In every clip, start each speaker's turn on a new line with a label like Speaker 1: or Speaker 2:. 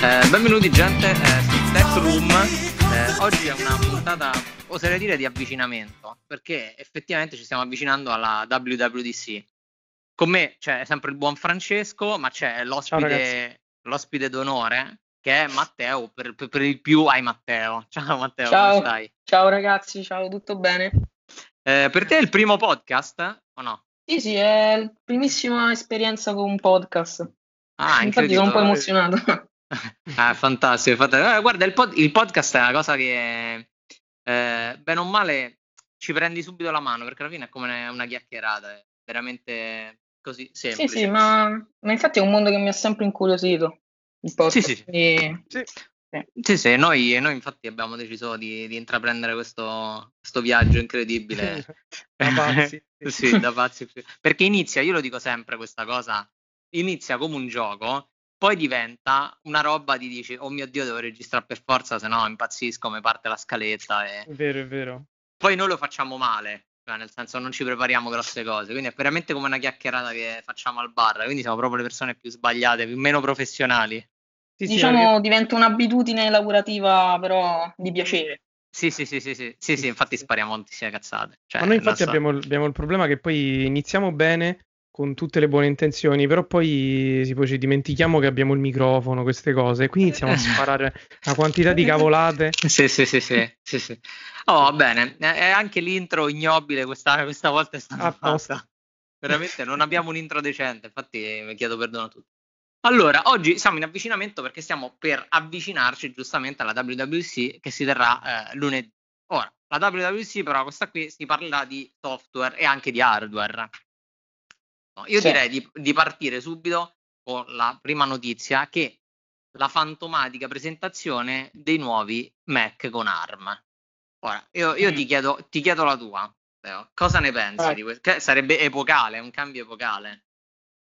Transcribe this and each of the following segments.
Speaker 1: Eh, benvenuti gente eh, su Tech Room. Eh, oggi è una puntata, oserei dire, di avvicinamento, perché effettivamente ci stiamo avvicinando alla WWDC. Con me c'è sempre il buon Francesco, ma c'è l'ospite, l'ospite d'onore che è Matteo, per, per, per, il più hai Matteo. Ciao Matteo,
Speaker 2: ciao.
Speaker 1: come stai?
Speaker 2: Ciao ragazzi, ciao, tutto bene?
Speaker 1: Eh, per te è il primo podcast o no?
Speaker 2: Sì, sì, è la primissima esperienza con un podcast.
Speaker 1: Ah,
Speaker 2: Infatti sono un po' emozionato.
Speaker 1: Ah, fantastico. fantastico. Eh, guarda, il, pod- il, podcast è una cosa che, eh, bene o male, ci prendi subito la mano, perché alla fine è come una chiacchierata, è veramente così semplice.
Speaker 2: Sì, sì, ma, ma infatti è un mondo che mi ha sempre incuriosito. Il podcast.
Speaker 1: Sì, sì.
Speaker 2: E...
Speaker 1: sì. Sì, sì, noi, noi, infatti abbiamo deciso di, di intraprendere questo, questo, viaggio incredibile.
Speaker 3: da pazzi.
Speaker 1: sì, da pazzi. Perché inizia, io lo dico sempre questa cosa, inizia come un gioco, poi diventa una roba di dici, oh mio Dio, devo registrare per forza, se no impazzisco, mi parte la scaletta. E...
Speaker 3: È vero, è vero.
Speaker 1: Poi noi lo facciamo male, cioè nel senso non ci prepariamo grosse cose, quindi è veramente come una chiacchierata che facciamo al bar, quindi siamo proprio le persone più sbagliate, più meno professionali.
Speaker 2: Sì, diciamo sì, diventa un'abitudine lavorativa però di piacere.
Speaker 1: Sì, sì, sì, sì, sì, sì, sì infatti spariamo tantissime cazzate. Cioè,
Speaker 3: Ma noi infatti so. abbiamo, abbiamo, il problema che poi iniziamo bene con tutte le buone intenzioni, però poi tipo, ci dimentichiamo che abbiamo il microfono, queste cose, e quindi iniziamo a sparare una quantità di cavolate.
Speaker 1: Sì, sì, sì, sì, sì, sì. Oh, va bene, è anche l'intro ignobile questa, questa volta è stata fatta. Veramente non abbiamo un intro decente, infatti mi chiedo perdono a tutti. Allora, oggi siamo in avvicinamento perché stiamo per avvicinarci giustamente alla WWC che si terrà eh, lunedì. Ora, la WWC però questa qui si parlerà di software e anche di hardware. No, io sì. direi di, di, partire subito con la prima notizia che la fantomatica presentazione dei nuovi Mac con ARM. Ora, io, io mm. ti, chiedo, ti, chiedo, la tua, Leo. cosa ne pensi eh. di questo? Sarebbe epocale, un cambio epocale.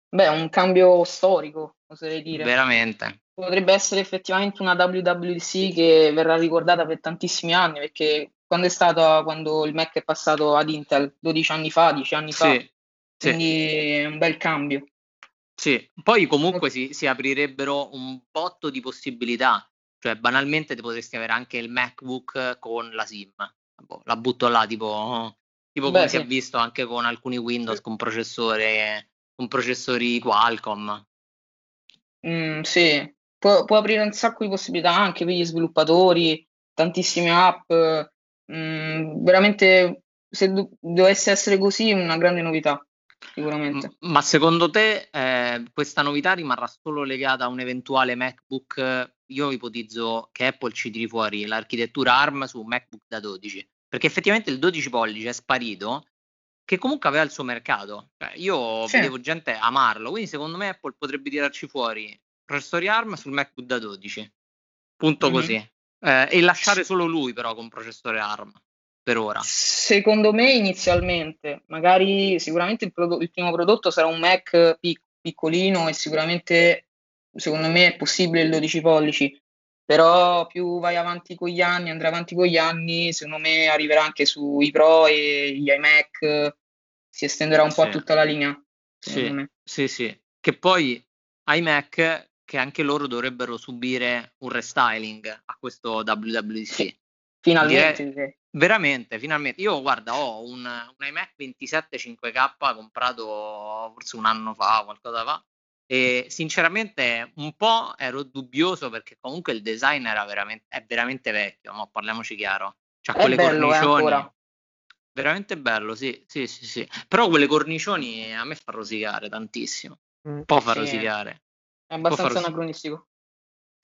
Speaker 2: Beh, un cambio storico, oserei dire.
Speaker 1: Veramente.
Speaker 2: Potrebbe essere effettivamente una WWDC che verrà ricordata per tantissimi anni, perché quando è stato quando il Mac è passato ad Intel 12 anni fa, 10 anni fa, sì, quindi sì. è un bel cambio.
Speaker 1: Sì, poi comunque si, si, aprirebbero un botto di possibilità, cioè banalmente potresti avere anche il MacBook con la SIM, boh, la butto là tipo, tipo Beh, come sì. si è visto anche con alcuni Windows con processore con processori Qualcomm.
Speaker 2: Mm, sì, può, può, aprire un sacco di possibilità anche per gli sviluppatori, tantissime app. Mm, veramente, se do- dovesse essere così, una grande novità. Sicuramente.
Speaker 1: Ma secondo te eh, questa novità rimarrà solo legata a un eventuale MacBook? Io ipotizzo che Apple ci tiri fuori l'architettura ARM su un MacBook da 12, perché effettivamente il 12 pollici è sparito che comunque aveva il suo mercato. Cioè, io sì. vedevo gente amarlo, quindi secondo me Apple potrebbe tirarci fuori processori ARM sul MacBook da 12. Punto mm-hmm. così. Eh, e lasciare solo lui però con processore ARM per ora.
Speaker 2: Secondo me inizialmente, magari sicuramente il, prodotto, il primo prodotto sarà un Mac pic- piccolino e sicuramente secondo me è possibile il 12 pollici, però più vai avanti con gli anni, andrai avanti con gli anni, secondo me arriverà anche sui Pro e gli iMac, si estenderà un po' a tutta la linea.
Speaker 1: Sì, sì, sì, che poi iMac che anche loro dovrebbero subire un restyling a questo WWDC. Sì,
Speaker 2: finalmente.
Speaker 1: Direi, veramente, finalmente. Io guarda, ho un, un iMac 27 5K comprato forse un anno fa, qualcosa fa, e sinceramente un po' ero dubbioso perché comunque il design era veramente, è veramente vecchio, ma parliamoci chiaro. C'ha è quelle bello, cornicioni. Veramente bello, sì, sì, sì, sì. Però quelle cornicioni a me fa rosicare tantissimo. Un po' fa sì, rosicare.
Speaker 2: È abbastanza anacronistico.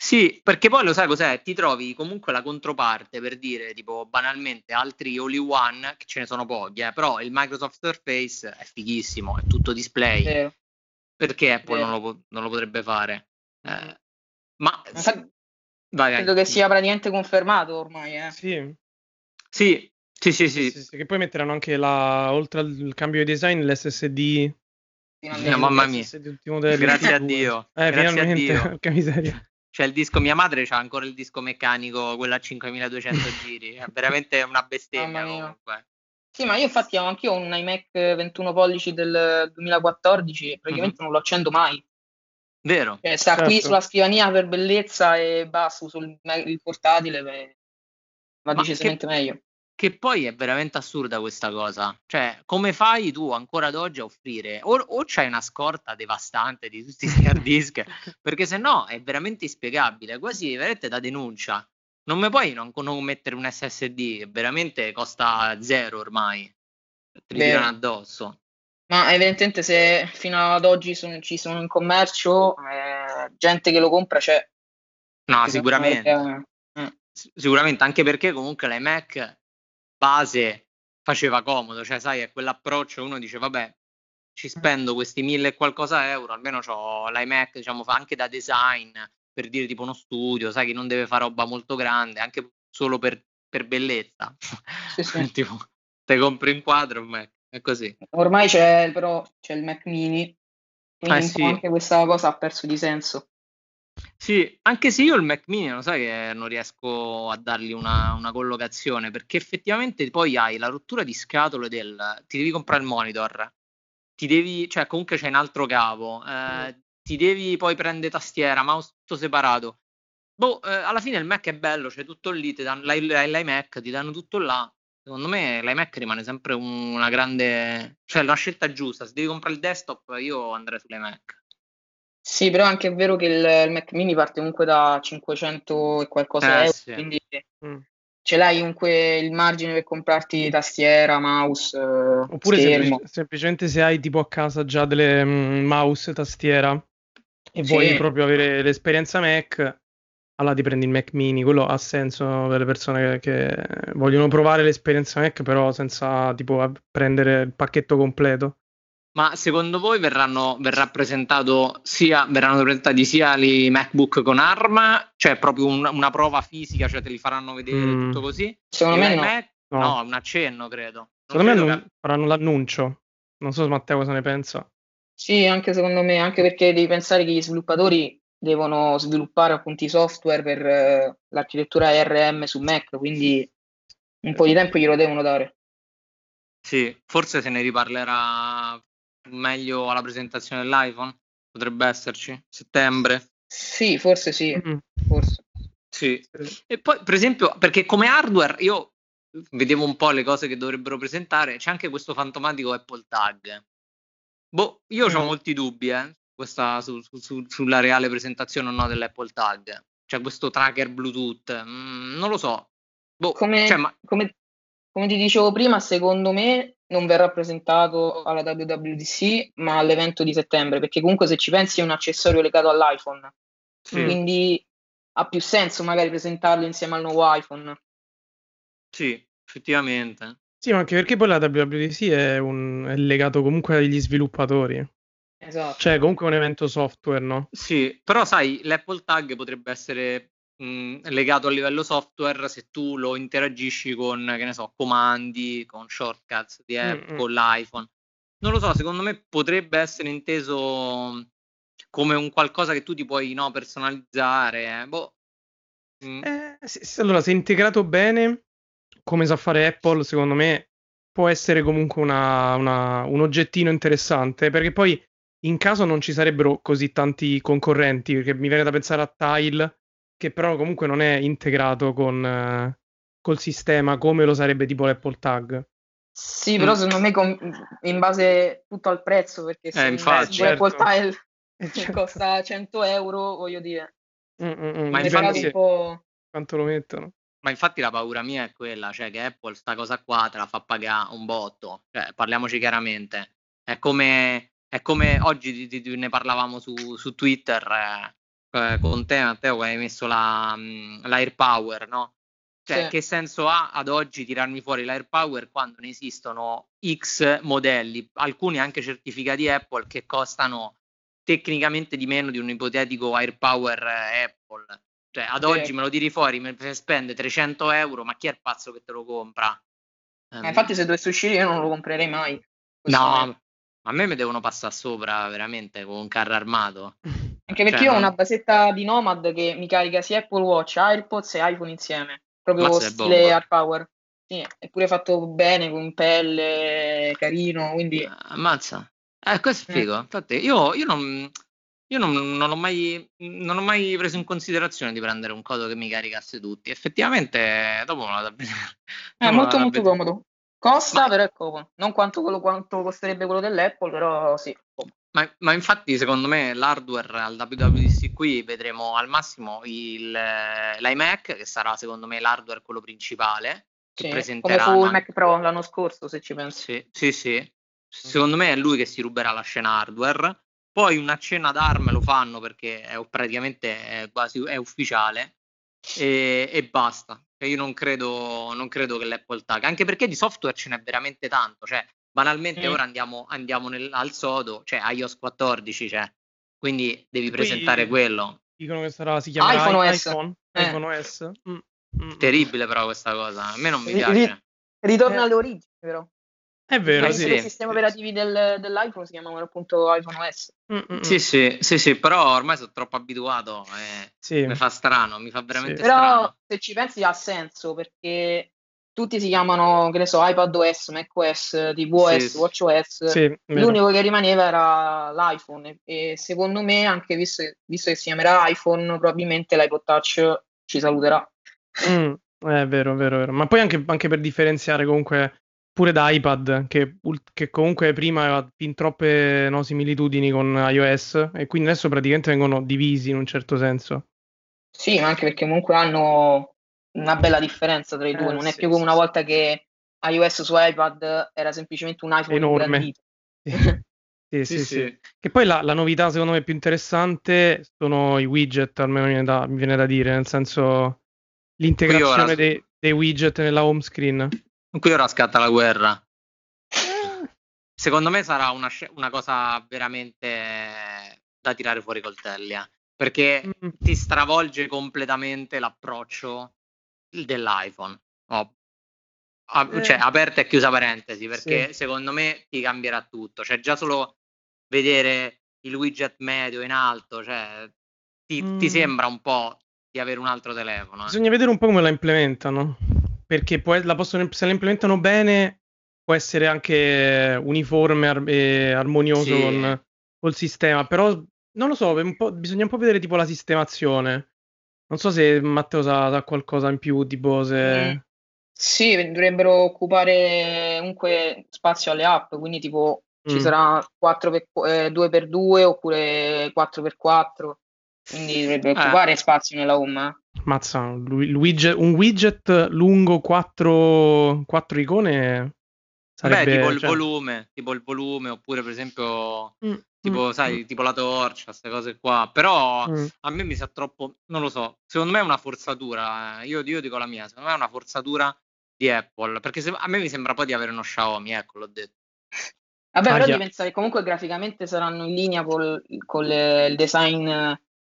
Speaker 1: Sì, perché poi lo sai cos'è? Ti trovi comunque la controparte per dire, tipo, banalmente, altri all one, che ce ne sono pochi, eh, però il Microsoft Surface è fighissimo, è tutto display. Sì. Perché Apple non lo, non lo, potrebbe fare? Eh, ma
Speaker 2: sa... vai, credo vai. che sia praticamente confermato ormai. Eh.
Speaker 3: Sì.
Speaker 1: Sì, sì, sì, sì.
Speaker 3: sì, sì che poi metteranno anche la, oltre al cambio di design l'SSD.
Speaker 1: No, mamma mia. Grazie a Dio.
Speaker 3: Eh,
Speaker 1: Grazie
Speaker 3: finalmente, a Dio. che miseria.
Speaker 1: C'è il disco, mia madre c'ha ancora il disco meccanico, quello a 5200 giri. È veramente una bestemmia comunque.
Speaker 2: Sì, ma io infatti ho anche un iMac 21 pollici del 2014 e praticamente mm-hmm. non lo accendo mai.
Speaker 1: Vero.
Speaker 2: Cioè, sta certo. qui sulla scrivania per bellezza e basta, sul il portatile per... va Ma decisamente che... meglio.
Speaker 1: Che poi è veramente assurda questa cosa. Cioè, come fai tu ancora ad oggi a offrire? O, o c'hai una scorta devastante di tutti questi hard disk, perché se no è veramente inspiegabile, quasi veramente da denuncia. Non mi puoi non, non mettere un SSD che veramente costa zero ormai. Ti tirano addosso.
Speaker 2: Ma evidentemente se fino ad oggi sono, ci sono in commercio, eh, gente che lo compra c'è.
Speaker 1: No, sicuramente. Eh. Sicuramente, anche perché comunque l'iMac base faceva comodo, cioè sai, è quell'approccio, uno dice vabbè, ci spendo questi mille e qualcosa euro, almeno ho l'iMac, diciamo, fa anche da design, per dire tipo uno studio, sai che non deve fare roba molto grande, anche solo per, per bellezza. Sì, sì. tipo, te compri un quadro, un Mac, è così.
Speaker 2: Ormai c'è però c'è il Mac mini, quindi eh, sì. anche questa cosa ha perso di senso.
Speaker 1: Sì, anche se io il Mac mini lo sai che non riesco a dargli una, una, collocazione perché effettivamente poi hai la rottura di scatole del ti devi comprare il monitor, ti devi, cioè comunque c'è un altro cavo, eh, ti devi poi prendere tastiera, mouse tutto separato. Boh, eh, alla fine il Mac è bello, c'è tutto lì, ti danno, l'iMac, ti danno tutto là. Secondo me l'iMac rimane sempre una grande, cioè una scelta giusta. Se devi comprare il desktop, io andrei sull'iMac.
Speaker 2: Sì, però anche è vero che il, il, Mac mini parte comunque da 500 e qualcosa eh, euro, sì. quindi mm. ce l'hai comunque il margine per comprarti tastiera, mouse,
Speaker 3: Oppure semplic- semplicemente se hai tipo a casa già delle mm, mouse, tastiera e sì. vuoi proprio avere l'esperienza Mac, allora ti prendi il Mac mini, quello ha senso per le persone che, che vogliono provare l'esperienza Mac però senza tipo prendere il pacchetto completo.
Speaker 1: Ma secondo voi verranno, verrà presentato sia, verranno presentati sia i MacBook con ARM, cioè proprio un, una prova fisica, cioè te li faranno vedere mm. tutto così?
Speaker 2: Secondo me no. Mac,
Speaker 1: no. no. un accenno credo. Non
Speaker 3: secondo credo me non, che... faranno l'annuncio. Non so se Matteo cosa ne pensa.
Speaker 2: Sì, anche secondo me, anche perché devi pensare che gli sviluppatori devono sviluppare appunto i software per uh, l'architettura ARM su Mac, quindi un po' di tempo glielo devono dare.
Speaker 1: Sì, forse se ne riparlerà meglio alla presentazione dell'iPhone? Potrebbe esserci? Settembre?
Speaker 2: Sì, forse sì. Mm-hmm. Forse.
Speaker 1: Sì. E poi, per esempio, perché come hardware io vedevo un po' le cose che dovrebbero presentare, c'è anche questo fantomatico Apple Tag. Boh, io mm. ho molti dubbi, eh, questa, su, su, sulla reale presentazione o no dell'Apple Tag. Cioè questo tracker Bluetooth, mm, non lo so.
Speaker 2: Boh, come, cioè, ma... come, come ti dicevo prima, secondo me non verrà presentato alla WWDC, ma all'evento di settembre, perché comunque se ci pensi è un accessorio legato all'iPhone. Sì. Quindi ha più senso magari presentarlo insieme al nuovo iPhone.
Speaker 1: Sì, effettivamente.
Speaker 3: Sì, ma anche perché poi la WWDC è, un, è legato comunque agli sviluppatori.
Speaker 2: Esatto.
Speaker 3: Cioè, comunque è un evento software, no?
Speaker 1: Sì, però sai, l'Apple Tag potrebbe essere mh, legato a livello software se tu lo interagisci con, che ne so, comandi, con shortcuts di app, mm-hmm. con l'iPhone. Non lo so, secondo me potrebbe essere inteso come un qualcosa che tu ti puoi no, personalizzare. Eh. Boh.
Speaker 3: Mm. Eh, sì, allora, se integrato bene, come sa fare Apple, secondo me può essere comunque una, una, un oggettino interessante, perché poi in caso non ci sarebbero così tanti concorrenti, perché mi viene da pensare a Tile, che però comunque non è integrato con, uh, col sistema come lo sarebbe tipo l'Apple Tag.
Speaker 2: Sì, però mm. secondo me com- in base tutto al prezzo, perché se
Speaker 1: eh, infatti, certo.
Speaker 2: l'Apple Tag certo. costa 100 euro, voglio dire.
Speaker 3: Mm-mm, ma infatti, un po'... quanto lo mettono?
Speaker 1: Ma infatti la paura mia è quella, cioè che Apple sta cosa qua te la fa pagare un botto, cioè, parliamoci chiaramente. È come, è come oggi di, di, ne parlavamo su, su Twitter, eh, eh, con te, Matteo, che hai messo la, mm, l'AirPower, no? Cioè, sì. che senso ha ad oggi tirarmi fuori l'AirPower quando ne esistono X modelli, alcuni anche certificati Apple, che costano tecnicamente di meno di un ipotetico AirPower eh, Apple? Cioè, ad sì. oggi me lo tiri fuori, me spende 300 euro, ma chi è il pazzo che te lo compra?
Speaker 2: Um, infatti, se dovesse uscire, io non lo comprerei mai.
Speaker 1: No, a me mi devono passare sopra veramente con un carro armato.
Speaker 2: Anche perché cioè, io ho una basetta di Nomad che mi carica sia Apple Watch, AirPods e iPhone insieme. Proprio stile Hard Power. Sì, è pure fatto bene, con pelle, carino, quindi...
Speaker 1: Ammazza. Eh, questo è mm. figo. Infatti, io, io non... io non, non, ho mai, non, ho mai, preso in considerazione di prendere un codo che mi caricasse tutti. Effettivamente, dopo me la da vedere.
Speaker 2: È molto, molto comodo. Costa, ma... però comodo. Non quanto, quello, quanto costerebbe quello dell'Apple, però sì.
Speaker 1: Ma, ma, infatti, secondo me, l'hardware al WWDC qui vedremo al massimo il, l'iMac, che sarà secondo me l'hardware quello principale. Che sì, presenterà
Speaker 2: come fu il Mac Pro l'anno scorso, se ci pensi.
Speaker 1: Sì, sì, sì. Secondo me è lui che si ruberà la scena hardware. Poi una cena d'arme lo fanno perché è praticamente è, quasi, è ufficiale e, e basta. Io non credo, non credo, che l'Apple Tag, anche perché di software ce n'è veramente tanto. Cioè, banalmente mm. ora andiamo, andiamo nel, al sodo, cioè iOS 14, cioè, quindi devi Qui presentare quello.
Speaker 3: Dicono che sarà, si chiama
Speaker 2: iPhone OS.
Speaker 3: iPhone, eh. iPhone OS. Mm.
Speaker 1: Mm. Terribile però questa cosa, a me non mi piace.
Speaker 2: Ritorna eh. alle origini però.
Speaker 3: È vero, sì.
Speaker 2: I sistemi operativi del, dell'iPhone si chiamano appunto iPhone OS.
Speaker 1: Mm-mm. Sì, sì, sì, sì, però ormai sono troppo abituato e sì. mi fa strano, mi fa veramente
Speaker 2: sì.
Speaker 1: strano.
Speaker 2: Però se ci pensi ha senso perché tutti si chiamano, che ne so, iPadOS, macOS, tvOS, sì, WatchOS. Sì, L'unico che rimaneva era l'iPhone e secondo me, anche visto, visto, che si chiamerà iPhone, probabilmente l'iPod Touch ci saluterà.
Speaker 3: Mm, è vero, vero, vero. Ma poi anche, anche per differenziare comunque pure da iPad, che, che, comunque prima aveva fin troppe no, similitudini con iOS e quindi adesso praticamente vengono divisi in un certo senso.
Speaker 2: Sì, ma anche perché comunque hanno una bella differenza tra i due, eh, non è più come una volta che iOS su iPad era semplicemente un iPhone
Speaker 3: enorme. Sì. Sì, sì, sì, Che poi la, la, novità secondo me più interessante sono i widget, almeno mi viene da, mi viene da dire, nel senso l'integrazione dei, dei widget nella home screen.
Speaker 1: Qui ora scatta la guerra. Secondo me sarà una, una cosa veramente da tirare fuori coltelli, eh? perché mm. ti stravolge completamente l'approccio dell'iPhone. Oh. A, eh. Cioè, aperta e chiusa parentesi, perché sì. secondo me ti cambierà tutto. Cioè, già solo vedere il widget medio in alto, cioè, ti, mm. ti sembra un po' di avere un altro telefono. Eh.
Speaker 3: Bisogna vedere un po' come la implementano perché può, la possono, se la implementano bene può essere anche uniforme ar- e armonioso sì. con col sistema, però non lo so, un bisogna un po' vedere tipo la sistemazione. Non so se Matteo sa, sa qualcosa in più, tipo se...
Speaker 2: Mm. Sì, dovrebbero occupare comunque spazio alle app, quindi tipo ci mm. sarà 4 per, eh, 2x2 oppure 4x4, quindi dovrebbero eh. occupare spazio nella home. Eh.
Speaker 3: Mazza, widget, un widget lungo 4, 4 icone
Speaker 1: sarebbe... Beh, tipo il cioè... volume, tipo il volume, oppure per esempio, mm, tipo, mm, sai, mm. tipo la torcia, queste cose qua. Però mm. a me mi sa troppo, non lo so, secondo me è una forzatura, eh. io, io, dico la mia, secondo me è una forzatura di Apple, perché se, a me mi sembra poi di avere uno Xiaomi, ecco, l'ho detto.
Speaker 2: Vabbè, ah, però devi pensare che comunque graficamente saranno in linea col, con le, il design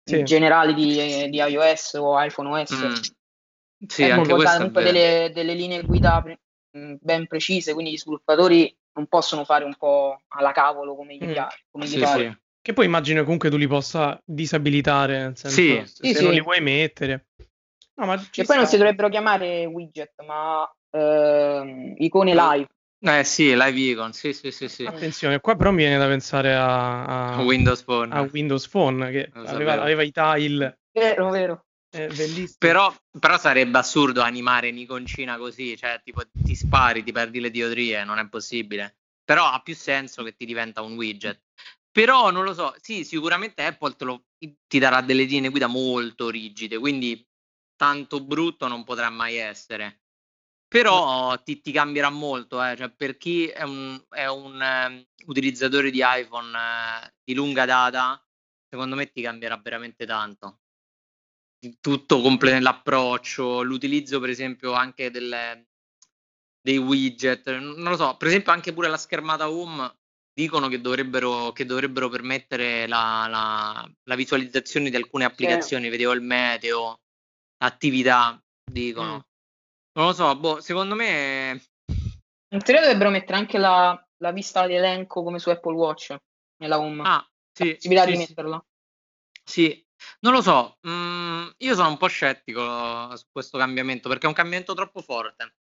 Speaker 2: sì. generali di, di, iOS o iPhone OS. Mm.
Speaker 1: Sì, Apple anche
Speaker 2: può comunque delle, delle, linee guida mm, ben precise, quindi gli sviluppatori non possono fare un po' alla cavolo come gli, mm. come gli sì, pare. Sì.
Speaker 3: Che poi immagino comunque tu li possa disabilitare, nel senso, sì, se, se non li vuoi mettere.
Speaker 2: No, ma e poi non si dovrebbero chiamare widget, ma eh, icone live.
Speaker 1: Eh sì, live icon, sì, sì, sì, sì.
Speaker 3: Attenzione, qua però mi viene da pensare a,
Speaker 1: a Windows Phone.
Speaker 3: A Windows Phone che aveva, aveva, i tile.
Speaker 2: Vero, vero.
Speaker 3: Eh, bellissimo.
Speaker 1: Però, però, sarebbe assurdo animare un'iconcina così, cioè tipo ti spari, ti perdi le diodrie, non è possibile. Però ha più senso che ti diventa un widget. Però non lo so, sì, sicuramente Apple lo, ti darà delle linee guida molto rigide, quindi tanto brutto non potrà mai essere. Però ti, ti cambierà molto, eh. cioè, per chi è un, è un um, utilizzatore di iPhone uh, di lunga data, secondo me ti cambierà veramente tanto. Tutto completo l'approccio, l'utilizzo per esempio anche delle, dei widget, non lo so, per esempio anche pure la schermata home dicono che dovrebbero, che dovrebbero permettere la, la, la, visualizzazione di alcune applicazioni, sì. vedevo il meteo, attività, dicono. Mm. Non lo so, boh, secondo me...
Speaker 2: In teoria dovrebbero mettere anche la, la vista di elenco come su Apple Watch nella home.
Speaker 1: Ah, sì.
Speaker 2: La possibilità
Speaker 1: sì,
Speaker 2: di metterla.
Speaker 1: Sì, non lo so, mm, io sono un po' scettico su questo cambiamento perché è un cambiamento troppo forte.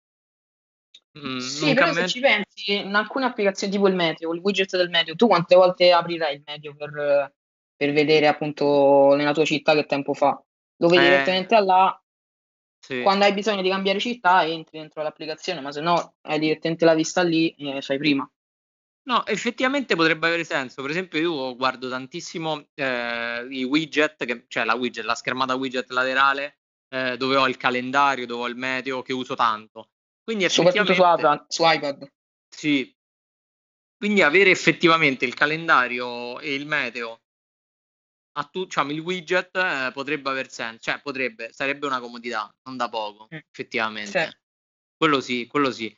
Speaker 2: Mm, sì, però cambiamento... se ci pensi, in alcune applicazioni tipo il meteo, il widget del meteo, tu quante volte aprirai il meteo per, per vedere appunto nella tua città che tempo fa. Lo vedi
Speaker 1: Eh.
Speaker 2: direttamente là,
Speaker 1: Sì.
Speaker 2: quando hai bisogno di cambiare città entri dentro l'applicazione, ma se no hai direttamente la vista lì e fai prima.
Speaker 1: No, effettivamente potrebbe avere senso. Per esempio, io guardo tantissimo eh, i widget, che, cioè la widget, la schermata widget laterale, eh, dove ho il calendario, dove ho il meteo, che uso tanto. Quindi
Speaker 2: Soprattutto su
Speaker 1: effettivamente,
Speaker 2: su iPad.
Speaker 1: sì. Quindi avere effettivamente il calendario e il meteo a tu, diciamo, il widget eh, potrebbe aver senso, cioè potrebbe, sarebbe una comodità, non da poco,
Speaker 2: Mm.
Speaker 1: effettivamente.
Speaker 2: Sì.
Speaker 1: Quello sì, quello sì.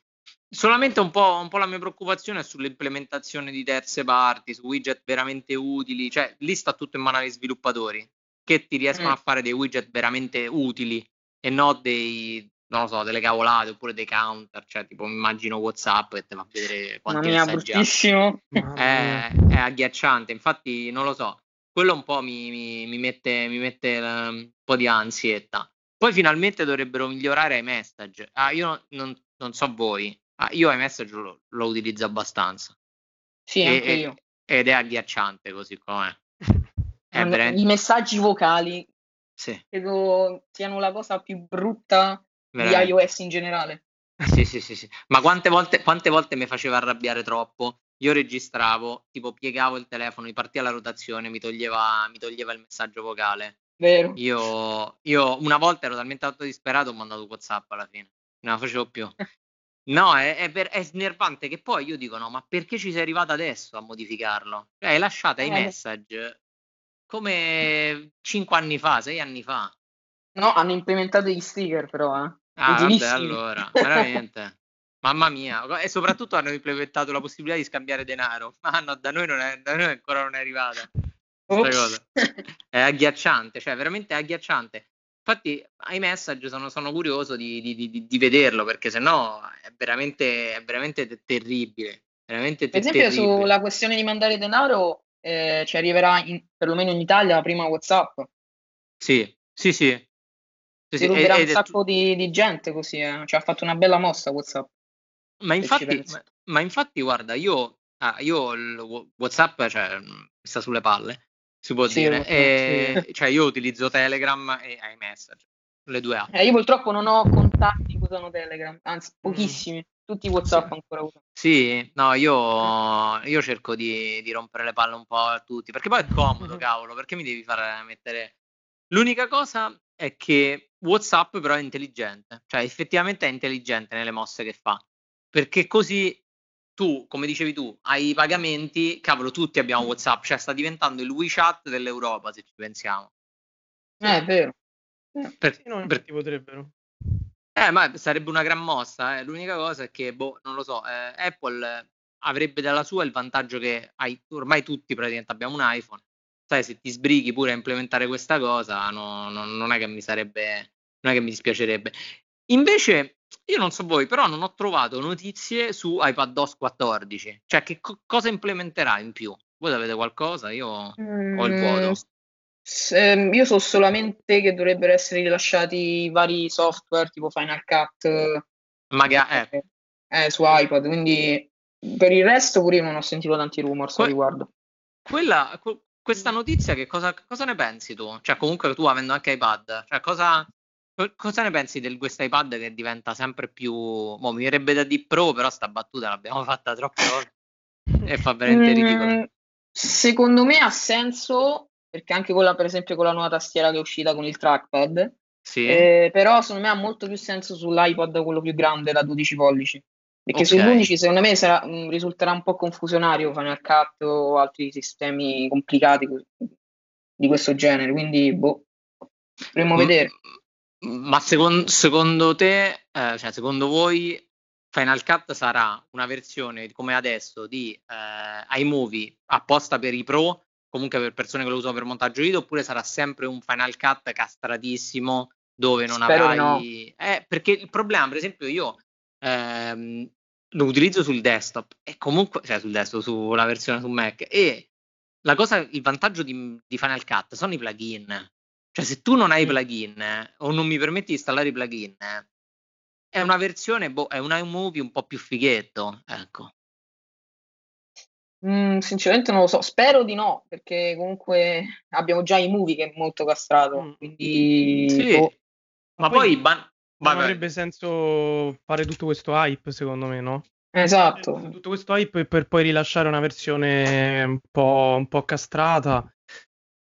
Speaker 1: Solamente un po', un po' la mia preoccupazione è sull'implementazione di terze parti, su widget veramente utili, cioè lì sta tutto in mano agli sviluppatori che ti riescono
Speaker 2: Mm.
Speaker 1: a fare dei widget veramente utili e non dei, non lo so, delle cavolate oppure dei counter, cioè tipo mi immagino WhatsApp che ti fa vedere
Speaker 2: Mamma
Speaker 1: quanti
Speaker 2: mia,
Speaker 1: messaggi ha.
Speaker 2: bruttissimo.
Speaker 3: Mamma
Speaker 1: È, è agghiacciante, infatti non lo so, quello un po' mi, mi- mi mette, mi mette eh, un po' di ansietta. Poi finalmente dovrebbero migliorare i message. Ah, io non, non- so voi, ah, io iMessage lo, lo utilizzo abbastanza
Speaker 2: Sì,
Speaker 1: E-
Speaker 2: anche io.
Speaker 1: ed è agghiacciante così com'è. È
Speaker 2: Non-
Speaker 1: veramente-
Speaker 2: I messaggi vocali
Speaker 1: sì,
Speaker 2: credo siano la cosa più brutta
Speaker 1: veramente.
Speaker 2: di iOS in generale.
Speaker 1: Sì, sì, sì, sì. Ma quante volte, quante volte mi faceva arrabbiare troppo? Io registravo, tipo piegavo il telefono, mi partiva la rotazione, mi toglieva, mi toglieva il messaggio vocale.
Speaker 2: Vero?
Speaker 1: Io, io una volta ero talmente tanto disperato ho mandato WhatsApp alla fine, non la facevo più. No, è, è per- è snervante che poi io dico no, ma perché ci sei arrivato adesso a modificarlo? Cioè, hai lasciato i
Speaker 2: Eh.
Speaker 1: message come 5 anni fa, 6 anni fa.
Speaker 2: No, hanno implementato gli sticker però, eh.
Speaker 1: Ah, vabbè, allora, veramente. Mamma mia, e soprattutto hanno implementato la possibilità di scambiare denaro. Ma no, da noi, non è, da noi ancora non è arrivata cosa. È agghiacciante, cioè veramente agghiacciante. Infatti, ai message sono, sono curioso di, di- di- di vederlo perché sennò è veramente, è veramente te- terribile. Veramente
Speaker 2: Per esempio,
Speaker 1: terribile.
Speaker 2: sulla questione di mandare denaro, eh, ci arriverà in- perlomeno in Italia prima WhatsApp.
Speaker 1: Sì, sì, sì. Sì, sì,
Speaker 2: un sacco di, di gente così, eh. Ci ha fatto una bella mossa WhatsApp.
Speaker 1: Ma infatti, ma, ma infatti, guarda, io, ah, io il Wh- WhatsApp, cioè, mh, mi sta sulle palle, si può
Speaker 2: Sì,
Speaker 1: dire. E-
Speaker 2: sì.
Speaker 1: Cioè, io utilizzo Telegram e iMessage, le due app.
Speaker 2: Eh, io purtroppo non ho contatti che usano Telegram, anzi pochissimi. Tutti WhatsApp
Speaker 1: Sì.
Speaker 2: ancora usano.
Speaker 1: Sì, no, io, io cerco di, di rompere le palle un po' a tutti, perché poi è comodo,
Speaker 3: Mhm.
Speaker 1: cavolo, perché mi devi far mettere... L'unica cosa è che WhatsApp però è intelligente, cioè effettivamente è intelligente nelle mosse che fa, perché così tu, come dicevi tu, hai i pagamenti, cavolo, tutti abbiamo WhatsApp, cioè sta diventando il WeChat dell'Europa, se ci pensiamo.
Speaker 2: Eh, è vero. Eh,
Speaker 1: Per-
Speaker 3: Sì, no,
Speaker 1: per-
Speaker 3: potrebbero.
Speaker 1: Eh, ma sarebbe una gran mossa. eh. L'unica cosa è che, boh, non lo so, eh, Apple avrebbe dalla sua il vantaggio che hai, ormai tutti praticamente abbiamo un iPhone. Sai, se ti sbrighi pure a implementare questa cosa, no- no- non è che mi sarebbe, non è che mi dispiacerebbe. Invece, io non so voi, però non ho trovato notizie su iPadOS 14. Cioè, che co- cosa implementerà in più? Voi avete qualcosa? Io ho il
Speaker 2: Mm,
Speaker 1: vuoto.
Speaker 2: s- ehm, io so solamente che dovrebbero essere rilasciati vari software tipo Final Cut eh,
Speaker 1: Magari, eh,
Speaker 2: eh, su iPad, quindi per il resto pure io non ho sentito tanti rumors a
Speaker 1: Que-
Speaker 2: riguardo.
Speaker 1: Quella, que- questa notizia, che cosa, cosa ne pensi tu? Cioè, comunque tu avendo anche iPad, cioè, cosa, co- cosa ne pensi di questo iPad che diventa sempre più. Mo, mi verrebbe da di pro, però sta battuta l'abbiamo fatta troppe volte e fa veramente ridicolo.
Speaker 2: Mm, secondo me ha senso perché anche con la, per esempio con la nuova tastiera che è uscita con il trackpad,
Speaker 1: Sì,
Speaker 2: eh, però secondo me ha molto più senso sull'iPad quello più grande da 12 pollici. Perché
Speaker 1: Ok.
Speaker 2: sull'11 secondo me sarà- mm, risulterà un po' confusionario Final Cut o altri sistemi complicati di questo genere, quindi boh, dovremmo
Speaker 1: M-
Speaker 2: vedere.
Speaker 1: Ma secondo, secondo te, eh, cioè, secondo voi, Final Cut sarà una versione come adesso di eh, iMovie apposta per i pro, comunque per persone che lo usano per montaggio video, oppure sarà sempre un Final Cut castratissimo dove non
Speaker 2: Spero
Speaker 1: avrai. Eh, perché il problema, per esempio, io ehm, lo utilizzo sul desktop e comunque, cioè sul desktop, sulla versione su Mac, e la cosa, il vantaggio di, di Final Cut sono i plugin. Cioè, se tu non hai plugin eh, o non mi permetti di installare i plugin, eh, è una versione, boh, è un iMovie un po' più fighetto, ecco.
Speaker 2: Mm, sinceramente non lo so, spero di no, perché comunque abbiamo già i movie che è molto castrato, mm. quindi...
Speaker 1: Sì, oh. ma, poi, poi ban-
Speaker 3: non avrebbe senso fare tutto questo hype, secondo me, no?
Speaker 2: Esatto.
Speaker 3: Tutto questo hype per poi rilasciare una versione un po', un po castrata.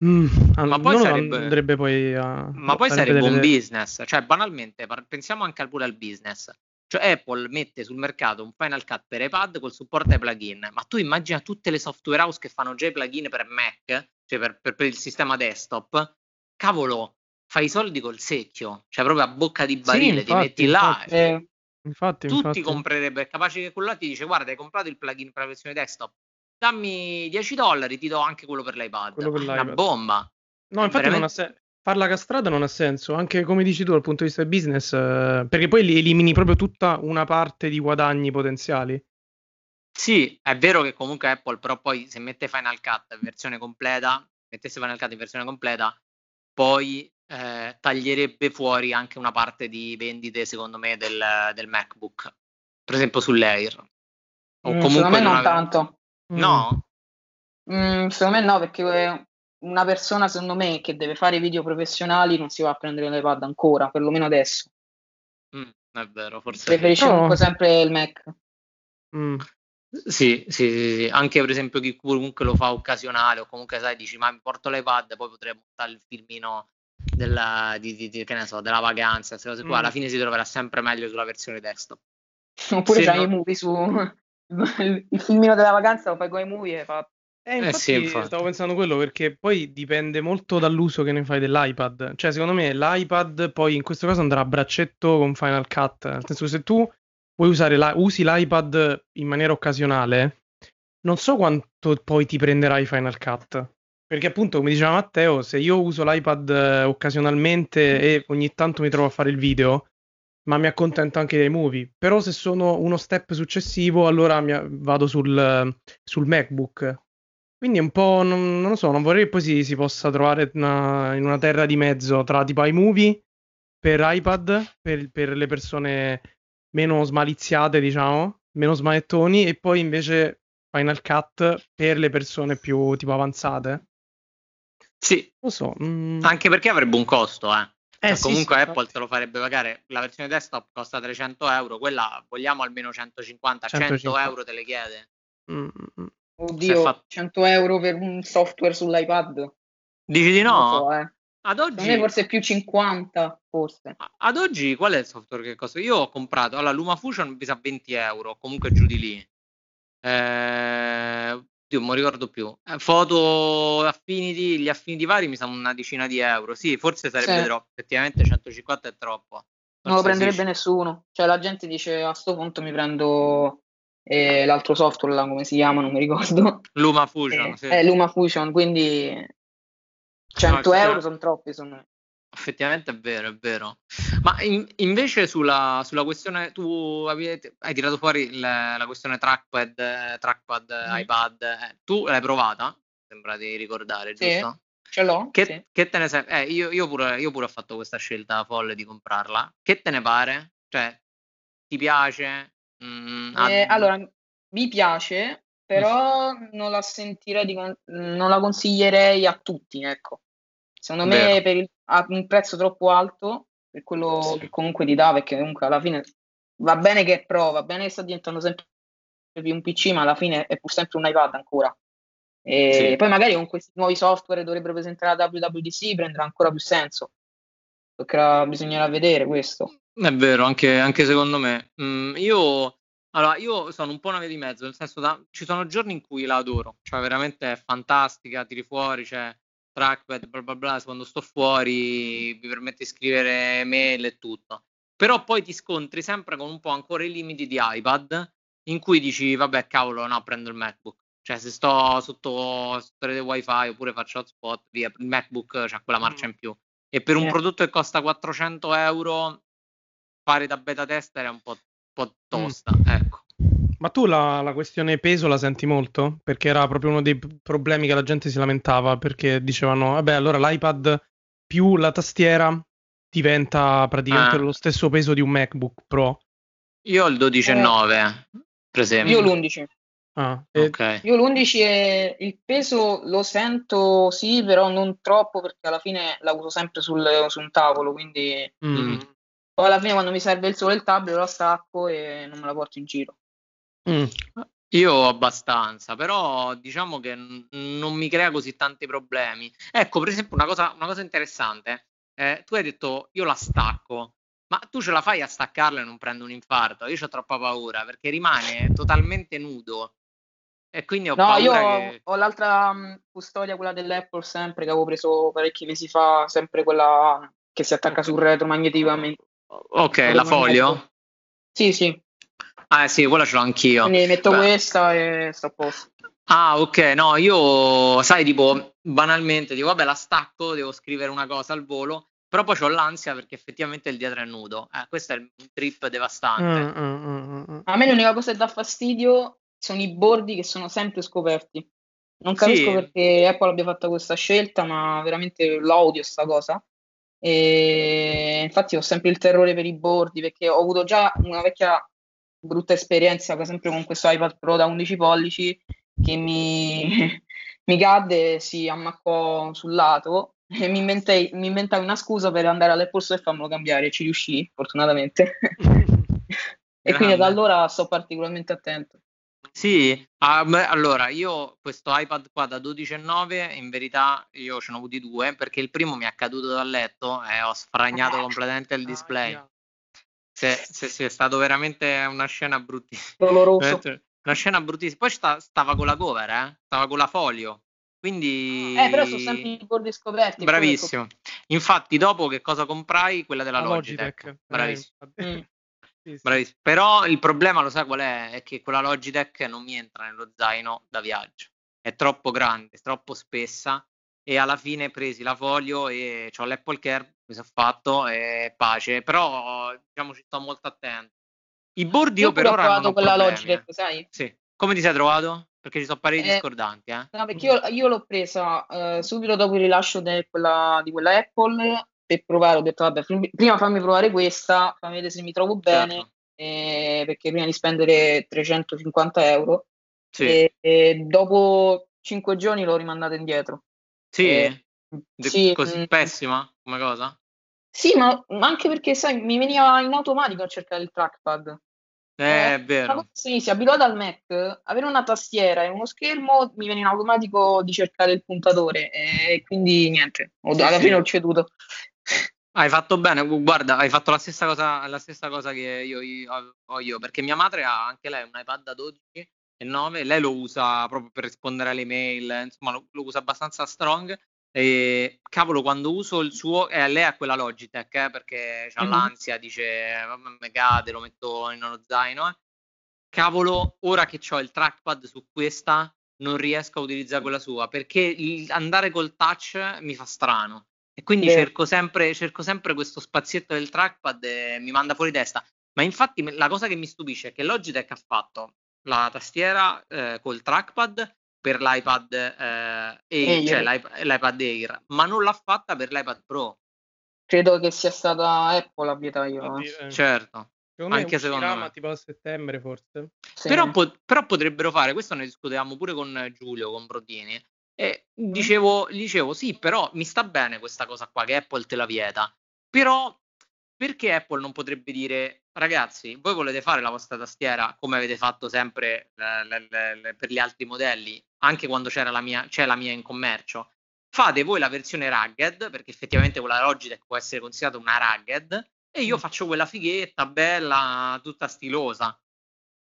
Speaker 3: Mm, ma poi sarebbe, andrebbe poi a,
Speaker 1: ma poi sarebbe delle... un business, cioè banalmente pensiamo anche pure al business. Cioè Apple mette sul mercato un Final Cut per iPad col supporto ai plugin, ma tu immagina tutte le software house che fanno già i plugin per Mac, cioè per, per, per il sistema desktop, cavolo, fai i soldi col secchio, cioè proprio a bocca di barile, sì, infatti, ti metti là.
Speaker 3: Infatti, eh, infatti
Speaker 1: tutti
Speaker 3: infatti.
Speaker 1: comprerebbero, è capace che quello là ti dice guarda hai comprato il plugin per la versione desktop, dammi 10 dollari, ti do anche quello per l'iPad. Quello per l'iPad. Una bomba.
Speaker 3: No, infatti veramente... non ha senso farla castrata non ha senso, anche come dici tu dal punto di vista del business, eh, perché poi li elimini proprio tutta una parte di guadagni potenziali.
Speaker 1: Sì, è vero che comunque Apple però poi se mette Final Cut in versione completa, mettesse Final Cut in versione completa, poi eh, taglierebbe fuori anche una parte di vendite secondo me del, del MacBook, per esempio sull'Air.
Speaker 2: O mm, comunque secondo me non una... tanto.
Speaker 1: No?
Speaker 2: Mm, secondo me no, perché una persona, secondo me, che deve fare video professionali non si va a prendere l'iPad ancora, perlomeno adesso.
Speaker 1: Mm, è vero, forse.
Speaker 2: Preferisce no. comunque sempre il Mac.
Speaker 1: Mm. Sì, sì, sì, sì, anche per esempio chi comunque lo fa occasionale o comunque sai, dici ma mi porto l'iPad poi potrei montare il filmino della, di, di, di, che ne so, della vacanza, queste cose qua, mm. alla fine si troverà sempre meglio sulla versione desktop.
Speaker 2: Oppure c'hai non... i movie su il filmino della vacanza, lo fai con i movie e fa
Speaker 3: eh, infatti, eh sì, infatti, stavo pensando quello perché poi dipende molto dall'uso che ne fai dell'iPad. Cioè, secondo me l'iPad poi in questo caso andrà a braccetto con Final Cut. Nel senso che se tu vuoi usare la, usi l'iPad in maniera occasionale, non so quanto poi ti prenderai Final Cut. Perché appunto, come diceva Matteo, se io uso l'iPad eh, occasionalmente e ogni tanto mi trovo a fare il video, ma mi accontento anche dei movie. Però se sono uno step successivo, allora mi, vado sul, sul MacBook quindi è un po', non, non, lo so, non vorrei che poi si, si possa trovare una, in una terra di mezzo tra tipo iMovie per iPad, per, per le persone meno smaliziate, diciamo, meno smanettoni, e poi invece Final Cut per le persone più tipo avanzate.
Speaker 1: Sì,
Speaker 3: lo so.
Speaker 1: Mm. Anche perché avrebbe un costo, eh. Eh cioè, sì, comunque sì, Apple te lo farebbe pagare. La versione desktop costa 300 euro, quella vogliamo almeno 150, 150. 100 euro te le chiede.
Speaker 2: Mm, mm, mm. Oddio, fatto... 100 euro per un software sull'iPad?
Speaker 1: Dici di no? So, eh. Ad oggi...
Speaker 2: forse più 50, forse.
Speaker 1: Ad oggi qual è il software che costa? Io ho comprato, allora LumaFusion mi sa 20 euro, comunque giù di lì. Eh, Dio, non ricordo più. Eh, foto Affinity, gli Affinity vari mi sa una decina di euro. Sì, forse sarebbe sì. troppo, effettivamente 150 è troppo. Forse
Speaker 2: non lo prenderebbe sì. nessuno. Cioè la gente dice a questo punto mi prendo e l'altro software là, come si chiama, non mi ricordo.
Speaker 1: Luma Fusion,
Speaker 2: eh, sì. eh, Luma Fusion, quindi 100 no, euro sono troppi, sono...
Speaker 1: Effettivamente è vero, è vero. Ma in, invece sulla, sulla, questione, tu avete, hai tirato fuori la, la questione trackpad, trackpad mm. iPad, eh, tu l'hai provata? Sembra di ricordare, giusto?
Speaker 2: Sì, ce l'ho.
Speaker 1: Che,
Speaker 2: sì.
Speaker 1: che te ne sei? Eh, io, io, pure, io pure ho fatto questa scelta folle di comprarla. Che te ne pare? Cioè, ti piace?
Speaker 2: Mm, eh, allora, mi piace, però non la sentirei di non la consiglierei a tutti, ecco. Secondo Vero. me per il, ha un prezzo troppo alto per quello sì. che comunque ti dà, perché comunque alla fine va bene che è pro, va bene che sta diventando sempre più un PC, ma alla fine è pur sempre un iPad ancora. E sì. poi magari con questi nuovi software dovrebbero presentare la WWDC prenderà ancora più senso. Toccherà, bisognerà vedere questo.
Speaker 1: È vero, anche, anche secondo me. Mm, io, allora, io sono un po' una via di mezzo, nel senso da, ci sono giorni in cui la adoro, cioè veramente è fantastica, tiri fuori, c'è trackpad, bla bla bla, quando sto fuori mi permette di scrivere mail e tutto. Però poi ti scontri sempre con un po' ancora i limiti di iPad, in cui dici, vabbè, cavolo, no, prendo il MacBook. Cioè, se sto sotto, sotto rete wifi oppure faccio hotspot, via, il MacBook c'ha quella marcia mm. in più. E per un prodotto che costa 400 euro fare da beta tester è un po', po mm. tosta, mm. ecco.
Speaker 3: Ma tu la, la, questione peso la senti molto? Perché era proprio uno dei problemi che la gente si lamentava, perché dicevano, vabbè, allora l'iPad più la tastiera diventa praticamente ah. lo stesso peso di un MacBook Pro.
Speaker 1: Io ho il 12,9, eh, per esempio.
Speaker 2: Io l'11.
Speaker 3: Ah,
Speaker 2: e... okay. Io l'11 è il peso lo sento sì, però non troppo perché alla fine la uso sempre sul, su un tavolo, quindi mm. poi alla fine quando mi serve il sole il tablet la stacco e non me la porto in giro.
Speaker 1: Mm. Io abbastanza, però diciamo che n- non mi crea così tanti problemi. Ecco, per esempio, una cosa, una cosa interessante. Eh, tu hai detto io la stacco, ma tu ce la fai a staccarla e non prendo un infarto? Io ho troppa paura perché rimane totalmente nudo. E quindi ho
Speaker 2: no,
Speaker 1: io
Speaker 2: che... ho l'altra um, custodia, quella dell'Apple sempre, che avevo preso parecchi mesi fa, sempre quella che si attacca sul retro magneticamente.
Speaker 1: Ok, la folio?
Speaker 2: Sì, sì.
Speaker 1: Ah sì, quella ce l'ho anch'io.
Speaker 2: Quindi metto Beh. questa e sto a posto.
Speaker 1: Ah, ok, no, io, sai, tipo, banalmente, dico, vabbè, la stacco, devo scrivere una cosa al volo, però poi ho l'ansia perché effettivamente il dietro è nudo. Eh, questo è un trip devastante. Mm, mm,
Speaker 2: mm, mm, A me l'unica cosa che dà fastidio sono i bordi che sono sempre scoperti. Non capisco sì. perché Apple abbia fatto questa scelta, ma veramente l'odio sta cosa. E infatti ho sempre il terrore per i bordi perché ho avuto già una vecchia brutta esperienza, per esempio con questo iPad Pro da 11 pollici che mi, mi cadde e si ammaccò sul lato e mi inventai, mi inventai una scusa per andare all'Apple Store e farmelo cambiare ci riuscì, fortunatamente. e quindi da allora sto particolarmente attento.
Speaker 1: Sì, ah, beh, allora io questo iPad qua da 12,9 in verità io ce ne ho avuti due perché il primo mi è caduto dal letto e ho sfragnato ah, completamente il display. Sì, sì, sì, è stato veramente una scena bruttissima.
Speaker 2: Doloroso.
Speaker 1: Una scena bruttissima. Poi sta, stava con la cover, eh? Stava con la folio. Quindi...
Speaker 2: Eh, però sono sempre i bordi scoperti.
Speaker 1: Bravissimo. Infatti, dopo che cosa comprai? Quella della Logitech. Logitech. Bravissimo. Eh, mm. sì, sì. Bravissimo. Però il problema, lo sai qual è? È che quella Logitech non mi entra nello zaino da viaggio. È troppo grande, è troppo spessa e alla fine presi la folio e ho l'Apple Care, mi sono fatto e pace, però diciamo ci sto molto attento. I bordi io, io per ora ho quella problemi, Logitech, eh. sai? Sì. Come ti sei trovato? Perché ci sono pareri eh, discordanti, eh?
Speaker 2: No, perché io, io l'ho presa eh, subito dopo il rilascio de quella, di quella Apple per provare, ho detto vabbè, prima fammi provare questa, fammi vedere se mi trovo bene, certo. eh, perché prima di spendere 350 euro, sì. e, e dopo 5 giorni l'ho rimandata indietro.
Speaker 1: Sì? Eh, sì così mh, mm. pessima come cosa?
Speaker 2: Sì, ma, ma, anche perché, sai, mi veniva in automatico a cercare il trackpad.
Speaker 1: Eh, eh è vero.
Speaker 2: Sì, si abituata al Mac, avere una tastiera e uno schermo mi viene in automatico di cercare il puntatore e quindi niente, ho, sì, alla sì. fine ho ceduto.
Speaker 1: Hai fatto bene, guarda, hai fatto la stessa cosa, la stessa cosa che io, io, ho io, perché mia madre ha anche lei un iPad da 12 e 9, lei lo usa proprio per rispondere alle mail, insomma lo, lo usa abbastanza strong. E cavolo, quando uso il suo, eh, lei ha quella Logitech eh, perché ha mm-hmm. l'ansia, dice mi cade, lo metto in uno zaino. Eh. Cavolo, ora che ho il trackpad su questa, non riesco a utilizzare quella sua perché andare col touch mi fa strano. E quindi cerco sempre, cerco sempre questo spazietto del trackpad e mi manda fuori testa. Ma infatti la cosa che mi stupisce è che Logitech ha fatto la tastiera eh, col trackpad per l'iPad eh, Air, cioè l'iPad, l'iPad Air, ma non l'ha fatta per l'iPad Pro.
Speaker 2: Credo che sia stata Apple a vietarglielo.
Speaker 1: Eh. Certo.
Speaker 3: Secondo anche secondo me. tipo a settembre forse.
Speaker 1: Sì. Però, po- però, potrebbero fare, questo ne discutevamo pure con Giulio, con Brodini, e mm. dicevo, gli dicevo sì, però mi sta bene questa cosa qua che Apple te la vieta, però perché Apple non potrebbe dire ragazzi, voi volete fare la vostra tastiera come avete fatto sempre le, le, le, per gli altri modelli, anche quando c'era la mia, c'è la mia in commercio? Fate voi la versione rugged, perché effettivamente quella Logitech può essere considerata una rugged, e io mm. faccio quella fighetta, bella, tutta stilosa.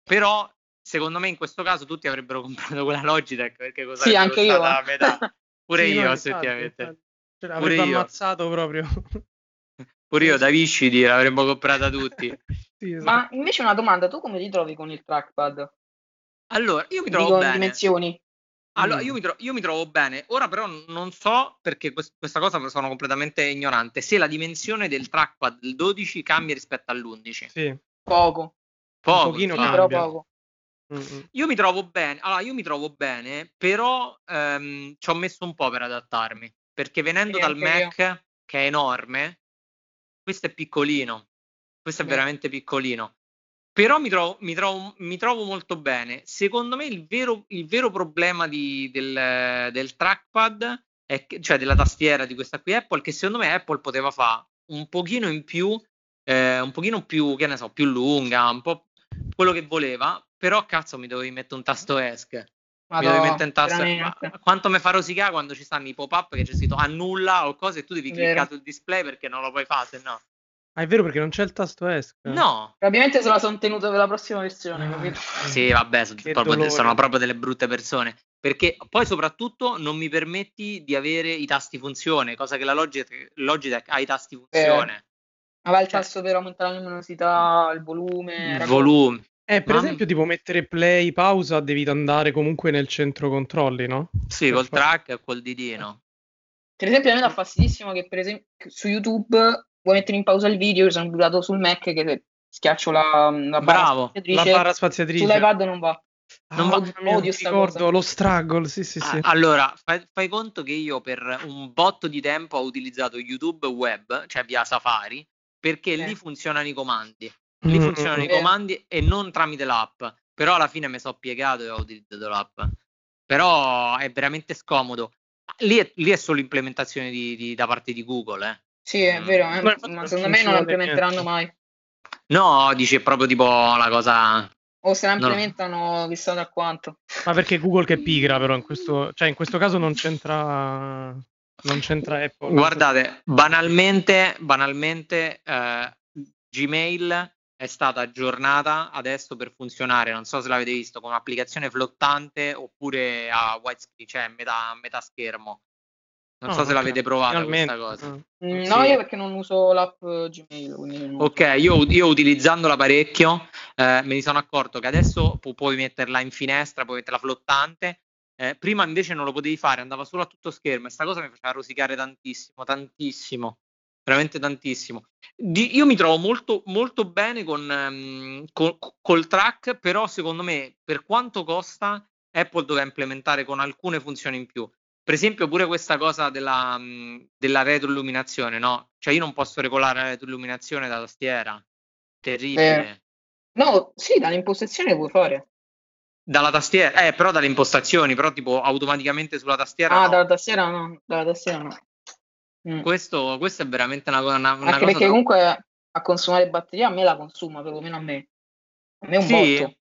Speaker 1: Però, secondo me, in questo caso tutti avrebbero comprato quella Logitech, perché cosa
Speaker 2: sì, anche io.
Speaker 1: a metà. Pure sì, io, effettivamente.
Speaker 3: Cioè, avrebbe ammazzato proprio.
Speaker 1: Pure io da Viscidi l'avremmo comprata tutti.
Speaker 2: sì, esatto. Ma invece una domanda, tu come ti trovi con il trackpad?
Speaker 1: Allora, io mi trovo Dico, bene. dimensioni. Allora, mm. io, mi tro- io, mi trovo bene. Ora però non so, perché quest- questa cosa sono completamente ignorante, se la dimensione del trackpad del 12 cambia rispetto all'11.
Speaker 3: Sì.
Speaker 2: Poco.
Speaker 1: Poco.
Speaker 3: Un pochino sì, cambia.
Speaker 2: però poco.
Speaker 1: Mm-hmm. Io mi trovo bene, allora io mi trovo bene, però ehm, ci ho messo un po' per adattarmi, perché venendo sì, dal Mac, io. che è enorme, questo è piccolino, questo è veramente piccolino. però mi trovo, mi, trovo, mi trovo, molto bene. Secondo me il vero, il vero problema di, del, del, trackpad, è che, cioè della tastiera di questa qui Apple, che secondo me Apple poteva fare un pochino in più, eh, un pochino più, che ne so, più lunga, un po' quello che voleva, però cazzo mi dovevi mettere un tasto ESC. Madonna, mi un tasto. quanto mi fa rosicare quando ci stanno i pop-up che c'è scritto annulla o cose e tu devi cliccare sul display perché non lo puoi fare, se no.
Speaker 3: Ah, è vero perché non c'è il tasto ESC.
Speaker 1: No.
Speaker 2: Probabilmente se la sono tenuta per la prossima versione, capito?
Speaker 1: Sì, vabbè, sono proprio, sono proprio delle brutte persone. Perché poi soprattutto non mi permetti di avere i tasti funzione, cosa che la Logitech, Logitech ha i tasti funzione. Eh.
Speaker 2: Aveva il cioè tasto per aumentare la luminosità, il volume.
Speaker 1: Il volume.
Speaker 3: Eh, per Mamma... esempio, tipo mettere play, pausa, devi andare comunque nel centro controlli, no?
Speaker 1: Sì, per col fare... track e col didino.
Speaker 2: Per esempio, a me dà fastidissimo che per esempio su YouTube vuoi mettere in pausa il video, io sono buttato sul Mac che schiaccio la, la
Speaker 1: barra
Speaker 3: spaziatrice. La barra spaziatrice.
Speaker 2: Sull'iPad non va.
Speaker 3: Non ah, va, odio sta ricordo cosa. lo struggle, sì, sì, sì.
Speaker 1: Ah, allora, fai, fai, conto che io per un botto di tempo ho utilizzato YouTube web, cioè via Safari, perché eh. lì funzionano i comandi. Lì mm, funzionano mm, i comandi e non tramite l'app. Però alla fine mi sono piegato e ho utilizzato l'app. Però è veramente scomodo. Lì è, lì è solo implementazione di, di, da parte di Google, eh.
Speaker 2: Sì, è mm. vero, eh, ma, ma secondo me non la implementeranno mai.
Speaker 1: No, dici è proprio tipo la cosa.
Speaker 2: O se la implementano, no. chissà da quanto.
Speaker 3: Ma perché Google che pigra, però in questo, cioè in questo caso non c'entra, non c'entra Apple.
Speaker 1: Guardate, banalmente, banalmente eh, Gmail è stata aggiornata adesso per funzionare, non so se l'avete visto, con un'applicazione flottante oppure a widescreen, cioè metà, metà schermo. Non no, so se l'avete provata questa cosa.
Speaker 2: Mm, no, sì. io perché non uso l'app Gmail.
Speaker 1: Ok, io, io, utilizzandola parecchio eh, ne sono accorto che adesso pu- puoi metterla in finestra, puoi metterla flottante. Eh, prima invece non lo potevi fare, andava solo a tutto schermo e questa cosa mi faceva rosicare tantissimo, tantissimo, veramente tantissimo. Di, io mi trovo molto, molto bene con, um, col, col track, però secondo me per quanto costa Apple doveva implementare con alcune funzioni in più. Per esempio, pure questa cosa della, della retroilluminazione, no? Cioè, io non posso regolare la retroilluminazione da tastiera. Terribile.
Speaker 2: Eh, no, sì, dalle impostazioni puoi fare.
Speaker 1: Dalla tastiera, eh, però dalle impostazioni, però tipo automaticamente sulla tastiera.
Speaker 2: Ah,
Speaker 1: no.
Speaker 2: dalla tastiera no, dalla tastiera no.
Speaker 1: Mm. Questo, questo, è veramente una, una, una
Speaker 2: Anche cosa. perché da... comunque a consumare batteria a me la consuma, perlomeno a me. A me è un sì, botto.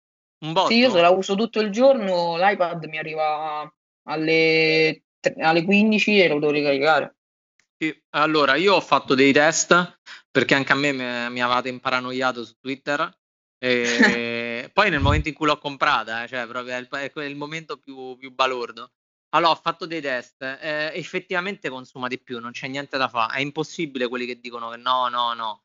Speaker 1: Un botto.
Speaker 2: Sì, io se la uso tutto il giorno, l'iPad mi arriva alle alle 15 e lo devo ricaricare.
Speaker 1: Sì, allora io ho fatto dei test perché anche a me mi, mi avevate imparanoiato su Twitter. E poi nel momento in cui l'ho comprata, eh, cioè proprio è il, il momento più, più, balordo. Allora, ho fatto dei test, eh, effettivamente consuma di più, non c'è niente da fare. È impossibile quelli che dicono che no, no, no.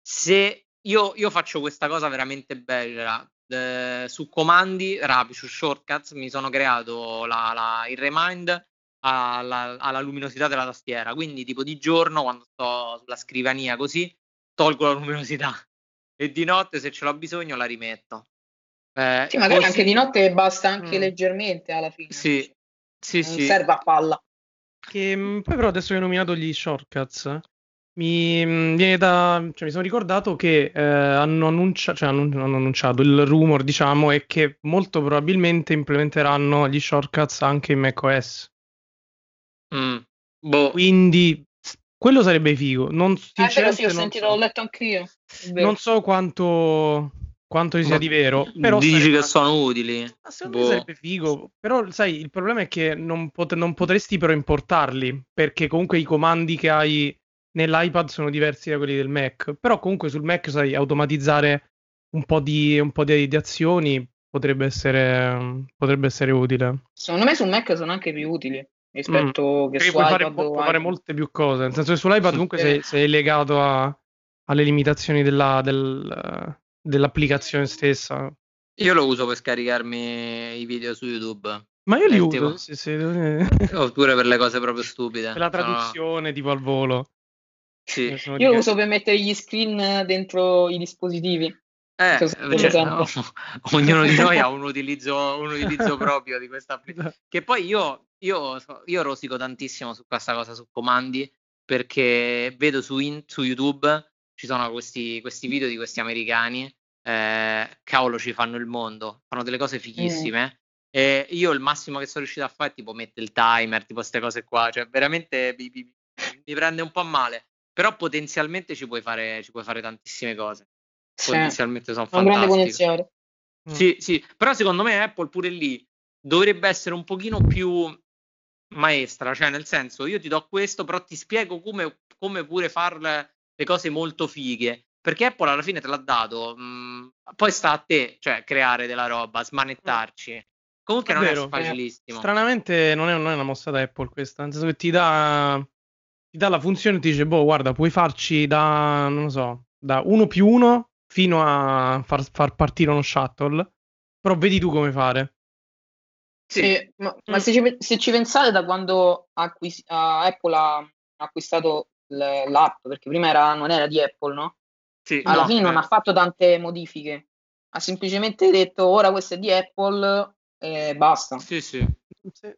Speaker 1: Se io, io faccio questa cosa veramente bella, eh, su comandi rapidi, su shortcuts, mi sono creato la, la, il remind alla, alla, luminosità della tastiera. Quindi, tipo di giorno, quando sto sulla scrivania così, tolgo la luminosità e di notte, se ce l'ho bisogno, la rimetto.
Speaker 2: Eh, sì, magari così... anche di notte basta anche mm. leggermente alla fine.
Speaker 1: Sì, sì,
Speaker 2: non
Speaker 1: sì.
Speaker 2: serve a palla.
Speaker 3: Che, mm, poi però adesso che hai nominato gli shortcuts, mi mm, viene da, cioè, mi sono ricordato che eh, hanno, annuncia, cioè, hanno, hanno, annunciato il rumor, diciamo, è che molto probabilmente implementeranno gli shortcuts anche in macOS.
Speaker 1: Mm, boh.
Speaker 3: Quindi quello sarebbe figo. Non,
Speaker 2: eh, però sì, ho sentito, so. l'ho letto anch'io.
Speaker 3: Non so quanto, quanto sia di vero. Però
Speaker 1: dici sarebbe... che sono utili.
Speaker 3: Ma secondo boh. me sarebbe figo. Però, sai, il problema è che non, pot- non, potresti però importarli. Perché comunque i comandi che hai nell'iPad sono diversi da quelli del Mac. Però comunque sul Mac sai automatizzare un po' di, un po di, di azioni potrebbe essere, potrebbe essere utile.
Speaker 2: Secondo me sul Mac sono anche più utili rispetto mm. che su
Speaker 3: puoi
Speaker 2: iPad
Speaker 3: fare, puoi fare molte più cose nel senso che sull'iPad comunque sei, sei legato a, alle limitazioni della, del, dell'applicazione stessa
Speaker 1: io lo uso per scaricarmi i video su YouTube
Speaker 3: ma io li eh, uso tipo, sì, sì.
Speaker 1: oppure per le cose proprio stupide
Speaker 3: per la traduzione no. tipo al volo
Speaker 2: sì. io lo uso per mettere gli screen dentro i dispositivi
Speaker 1: eh, cioè, no, ognuno di noi ha un utilizzo, un utilizzo proprio di questa applicazione. Che poi io, io, io, rosico tantissimo su questa cosa, su comandi, perché vedo su, in, su YouTube ci sono questi, questi, video di questi americani eh, cavolo ci fanno il mondo, fanno delle cose fighissime. Mm. E io il massimo che sono riuscito a fare è tipo mettere il timer, tipo queste cose qua, cioè veramente mi, mi, mi, prende un po' male, però potenzialmente ci puoi fare, ci puoi fare tantissime cose. Sì. Potenzialmente sono un grande potenziale. Mm. Sì, sì, però secondo me Apple pure lì dovrebbe essere un pochino più maestra, cioè nel senso io ti do questo, però ti spiego come, come pure fare le cose molto fighe. Perché Apple alla fine te l'ha dato, mh, mm, poi sta a te, cioè creare della roba, smanettarci. Comunque è non vero, è facilissimo.
Speaker 3: Stranamente non è, non è, una mossa da Apple questa, nel senso che ti dà, ti dà la funzione e ti dice, boh, guarda, puoi farci da, non so, da 1 più 1 fino a far, far partire uno shuttle, però vedi tu come fare.
Speaker 2: Sì, sì ma, mm. ma se, ci, se, ci, pensate da quando acquis- Apple ha acquistato l'app, perché prima era, non era di Apple, no? Sì, Alla no, fine eh. non ha fatto tante modifiche, ha semplicemente detto ora questo è di Apple e basta.
Speaker 1: Sì, sì. Sì,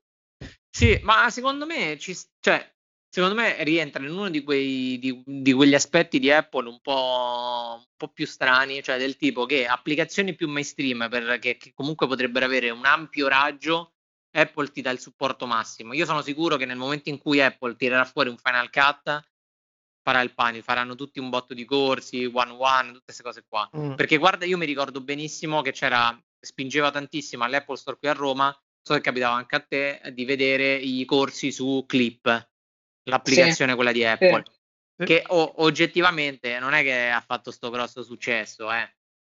Speaker 1: sì ma secondo me, ci, cioè, secondo me rientra in uno di, quei, di, di quegli aspetti di Apple un po', un po', più strani, cioè del tipo che applicazioni più mainstream per, che, che comunque potrebbero avere un ampio raggio, Apple ti dà il supporto massimo. Io sono sicuro che nel momento in cui Apple tirerà fuori un Final Cut, farà il pane, faranno tutti un botto di corsi, one one, tutte queste cose qua. Mm. Perché guarda, io mi ricordo benissimo che c'era spingeva tantissimo all'Apple Store qui a Roma, so che capitava anche a te, di vedere i corsi su Clip, l'applicazione sì. quella di Apple, sì. che oh, oggettivamente non è che ha fatto sto grosso successo. Eh.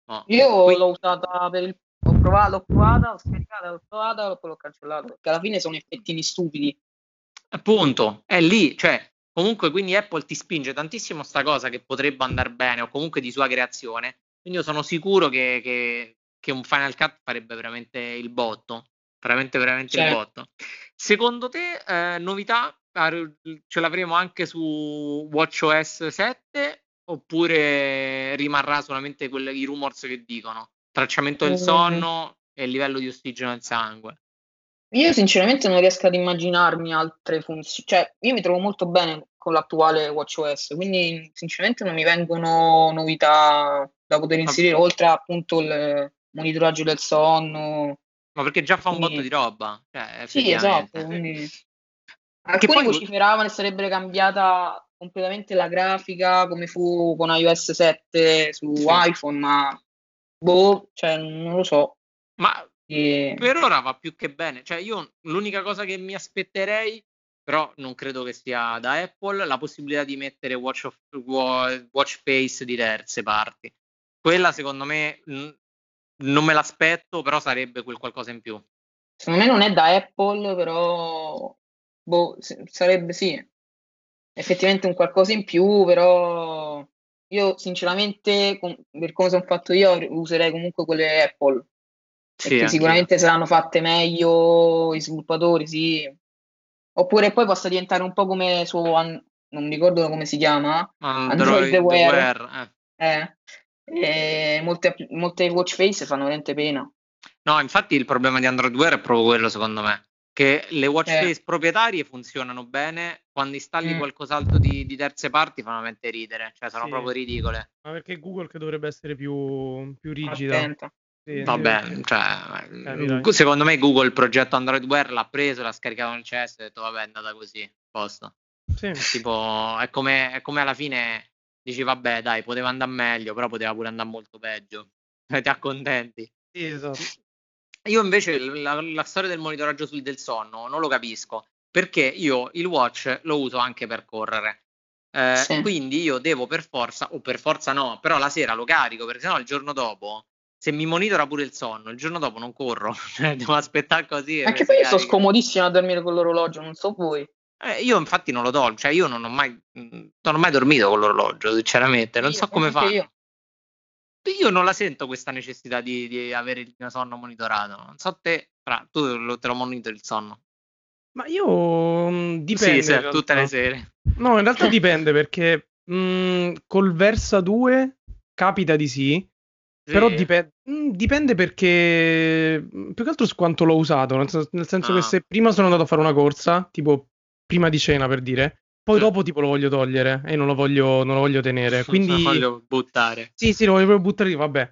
Speaker 2: No. Io Quindi... l'ho usata per il... Ho provato, l'ho provata, l'ho scaricata, l'ho provata, poi l'ho cancellato, perché alla fine sono effettini stupidi.
Speaker 1: Appunto, è lì, cioè, comunque quindi Apple ti spinge tantissimo sta cosa che potrebbe andare bene o comunque di sua creazione, quindi io sono sicuro che, che che un Final Cut farebbe veramente il botto. Veramente, veramente certo. il botto. Secondo te, eh, novità ce l'avremo anche su WatchOS 7 oppure rimarrà solamente quelli, i rumors che dicono? Tracciamento del sonno e livello di ossigeno nel sangue.
Speaker 2: Io sinceramente non riesco ad immaginarmi altre funzioni, cioè io mi trovo molto bene con l'attuale WatchOS, quindi sinceramente non mi vengono novità da poter inserire, oltre appunto il, monitoraggio del sonno.
Speaker 1: Ma perché già fa un quindi... botto di roba. Cioè,
Speaker 2: sì, esatto. Quindi... Alcuni poi... vociferavano e sarebbe cambiata completamente la grafica come fu con iOS 7 su sì. iPhone, ma boh, cioè, non lo so.
Speaker 1: Ma e... per ora va più che bene. Cioè, io l'unica cosa che mi aspetterei, però non credo che sia da Apple, la possibilità di mettere watch, of, watch face di terze parti. Quella secondo me non me l'aspetto, però sarebbe quel qualcosa in più.
Speaker 2: Secondo me non è da Apple, però boh, sarebbe sì, effettivamente un qualcosa in più, però io sinceramente, per come sono fatto io, userei comunque quelle Apple. Sì, perché sicuramente saranno fatte meglio i sviluppatori, sì. Oppure poi possa diventare un po' come su, non mi ricordo come si chiama,
Speaker 1: Android, Android Wear. Wear
Speaker 2: eh. Eh e molte, molte watch face fanno veramente pena.
Speaker 1: No, infatti il problema di Android Wear è proprio quello, secondo me. Che le watch eh. face proprietarie funzionano bene, quando installi mm. qualcos'altro di, di, terze parti fanno veramente ridere, cioè sono sì. proprio ridicole.
Speaker 3: Ma perché Google che dovrebbe essere più, più rigida?
Speaker 1: Sì, vabbè, cioè, eh, secondo me Google il progetto Android Wear l'ha preso, l'ha scaricato nel CS e ha detto vabbè è andata così, posto. Sì. Tipo, è come, è come alla fine dici vabbè dai poteva andare meglio però poteva pure andare molto peggio ti accontenti
Speaker 3: sì, esatto.
Speaker 1: io invece la, la, storia del monitoraggio sul del sonno non lo capisco perché io il watch lo uso anche per correre eh, sì. quindi io devo per forza o per forza no però la sera lo carico perché sennò il giorno dopo se mi monitora pure il sonno, il giorno dopo non corro, cioè devo aspettare così.
Speaker 2: Anche poi io sto scomodissimo a dormire con l'orologio, non so voi.
Speaker 1: Eh, io infatti non lo tolgo, cioè io non ho mai, non ho mai dormito con l'orologio, sinceramente, non io, so come fa. Io. io. non la sento questa necessità di, di, avere il mio sonno monitorato. Non so te, fra, tu lo, te lo monitori il sonno.
Speaker 3: Ma io mm, dipende.
Speaker 1: Sì, sì tutte le sere.
Speaker 3: No, in realtà dipende perché mh, mm, col Versa 2 capita di sì. Sì. Però dipende, mm, dipende perché più che altro su quanto l'ho usato, nel senso, nel senso ah. che se prima sono andato a fare una corsa, tipo prima di cena per dire. Poi dopo tipo lo voglio togliere e non lo voglio, non lo voglio tenere. Quindi...
Speaker 1: lo voglio buttare.
Speaker 3: Sì, sì, lo voglio proprio buttare. Vabbè.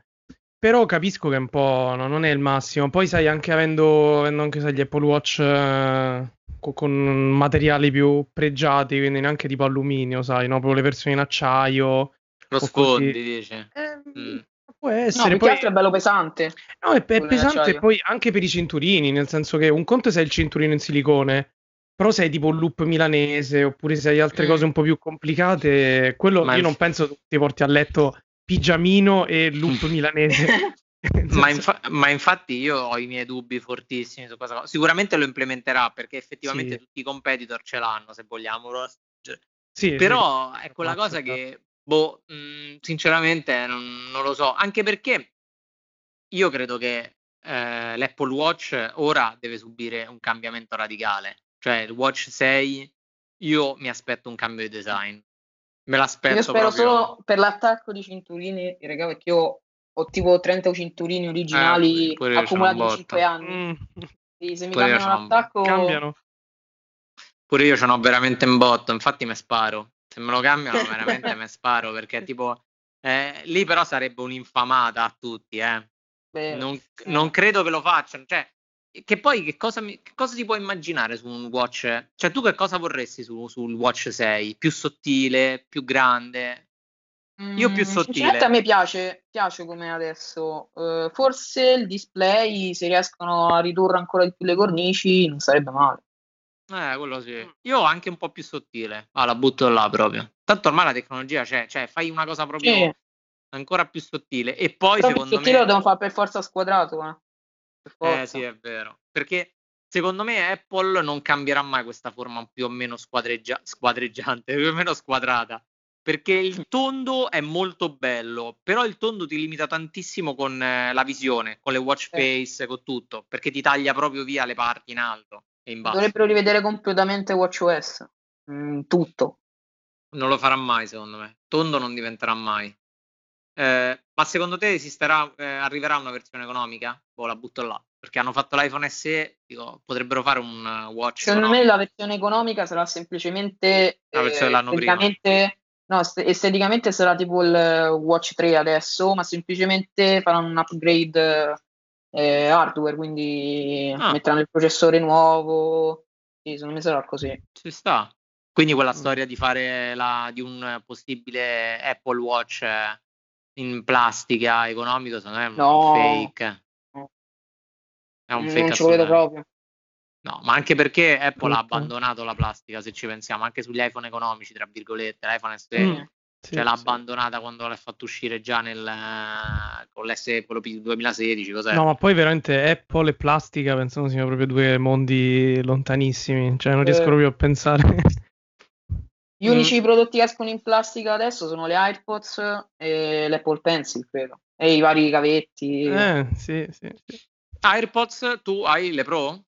Speaker 3: però capisco che un po' no, non è il massimo. Poi sai, anche avendo, avendo anche sai, gli Apple Watch eh, con, con, materiali più pregiati, quindi neanche tipo alluminio, sai, no? Proprio le versioni in acciaio.
Speaker 1: Lo sfondi, dice.
Speaker 3: Eh, mm. Può essere.
Speaker 2: No, poi... è bello pesante.
Speaker 3: No, è, è pesante poi anche per i cinturini, nel senso che un conto se hai il cinturino in silicone, però se hai tipo un loop milanese oppure se hai altre mm. cose un po' più complicate, quello Ma io non penso che ti porti a letto pigiamino e loop milanese.
Speaker 1: ma, infa- ma, infatti io ho i miei dubbi fortissimi su questa cosa. Sicuramente lo implementerà perché effettivamente sì. tutti i competitor ce l'hanno, se vogliamo. Sì, Però sì. è quella cosa che, boh, mh, mhmm, sinceramente non, non, lo so. Anche perché io credo che eh, l'Apple Watch ora deve subire un cambiamento radicale. Cioè il Watch 6 io mi aspetto un cambio di design. Me l'aspetto. Io
Speaker 2: spero
Speaker 1: proprio...
Speaker 2: solo per l'attacco di cinturini, raga, perché io ho tipo 30 cinturini originali eh, accumulati in 5 anni. Mm. Sì, se mi pure cambiano l'attacco...
Speaker 3: Cambiano.
Speaker 1: Pure io ce n'ho veramente in botto, infatti me sparo. Se me lo cambiano veramente me sparo, perché tipo... Eh, lì però sarebbe un'infamata a tutti, eh. Beh, non, sì. non, credo che lo facciano. Cioè, che poi che cosa, mi, che cosa ti puoi immaginare su un watch? Cioè, tu che cosa vorresti su, sul watch 6? Più sottile, più grande? Io più mm, sottile.
Speaker 2: a me piace, piace come adesso. Uh, forse il display, se riescono a ridurre ancora di più le cornici, non sarebbe male.
Speaker 1: Eh, quello sì. Mm. Io ho anche un po' più sottile. Ah, la butto là proprio. Tanto ormai la tecnologia c'è, cioè fai una cosa proprio sì. ancora più sottile. E poi
Speaker 2: Però
Speaker 1: secondo
Speaker 2: sottile
Speaker 1: me.
Speaker 2: lo devono fare per forza squadrato. Eh.
Speaker 1: Per eh sì, è vero. Perché secondo me Apple non cambierà mai questa forma più o meno squadreggia- squadreggiante, più o meno squadrata perché il tondo è molto bello, però il tondo ti limita tantissimo con eh, la visione, con le watch face, eh. con tutto, perché ti taglia proprio via le parti in alto e.
Speaker 2: Dovrebbero rivedere completamente WatchOS, mm, tutto.
Speaker 1: Non lo farà mai, secondo me. Tondo non diventerà mai. Eh, ma secondo te esisterà, eh, arriverà una versione economica? Boh, la butto là. Perché hanno fatto l'iPhone SE, dico, potrebbero fare un uh, watch.
Speaker 2: Secondo economico. me la versione economica sarà semplicemente
Speaker 1: la versione dell'anno prima
Speaker 2: No, esteticamente sarà tipo il Watch 3 adesso, ma semplicemente faranno un upgrade eh, hardware, quindi ah. metteranno il processore nuovo. Sì, secondo me sarà così.
Speaker 1: Ci sta. Quindi quella mm. storia di fare la, di un possibile Apple Watch in plastica economico, secondo me è un no. fake.
Speaker 2: È un fake. Non ci vedo proprio.
Speaker 1: No, ma anche perché Apple ha abbandonato la plastica, se ci pensiamo, anche sugli iPhone economici, tra virgolette, l'iPhone SE, mm, sì, cioè l'ha sì. abbandonata quando l'ha fatto uscire già nel, con l'S quello 2016, cos'è?
Speaker 3: No, ma poi veramente Apple e plastica pensano siano proprio due mondi lontanissimi, cioè non riesco eh. proprio a pensare.
Speaker 2: Gli unici mm. prodotti che escono in plastica adesso sono le AirPods e l'Apple Pencil, credo, e i vari cavetti.
Speaker 3: Eh, sì, sì, sì.
Speaker 1: AirPods, tu hai le Pro?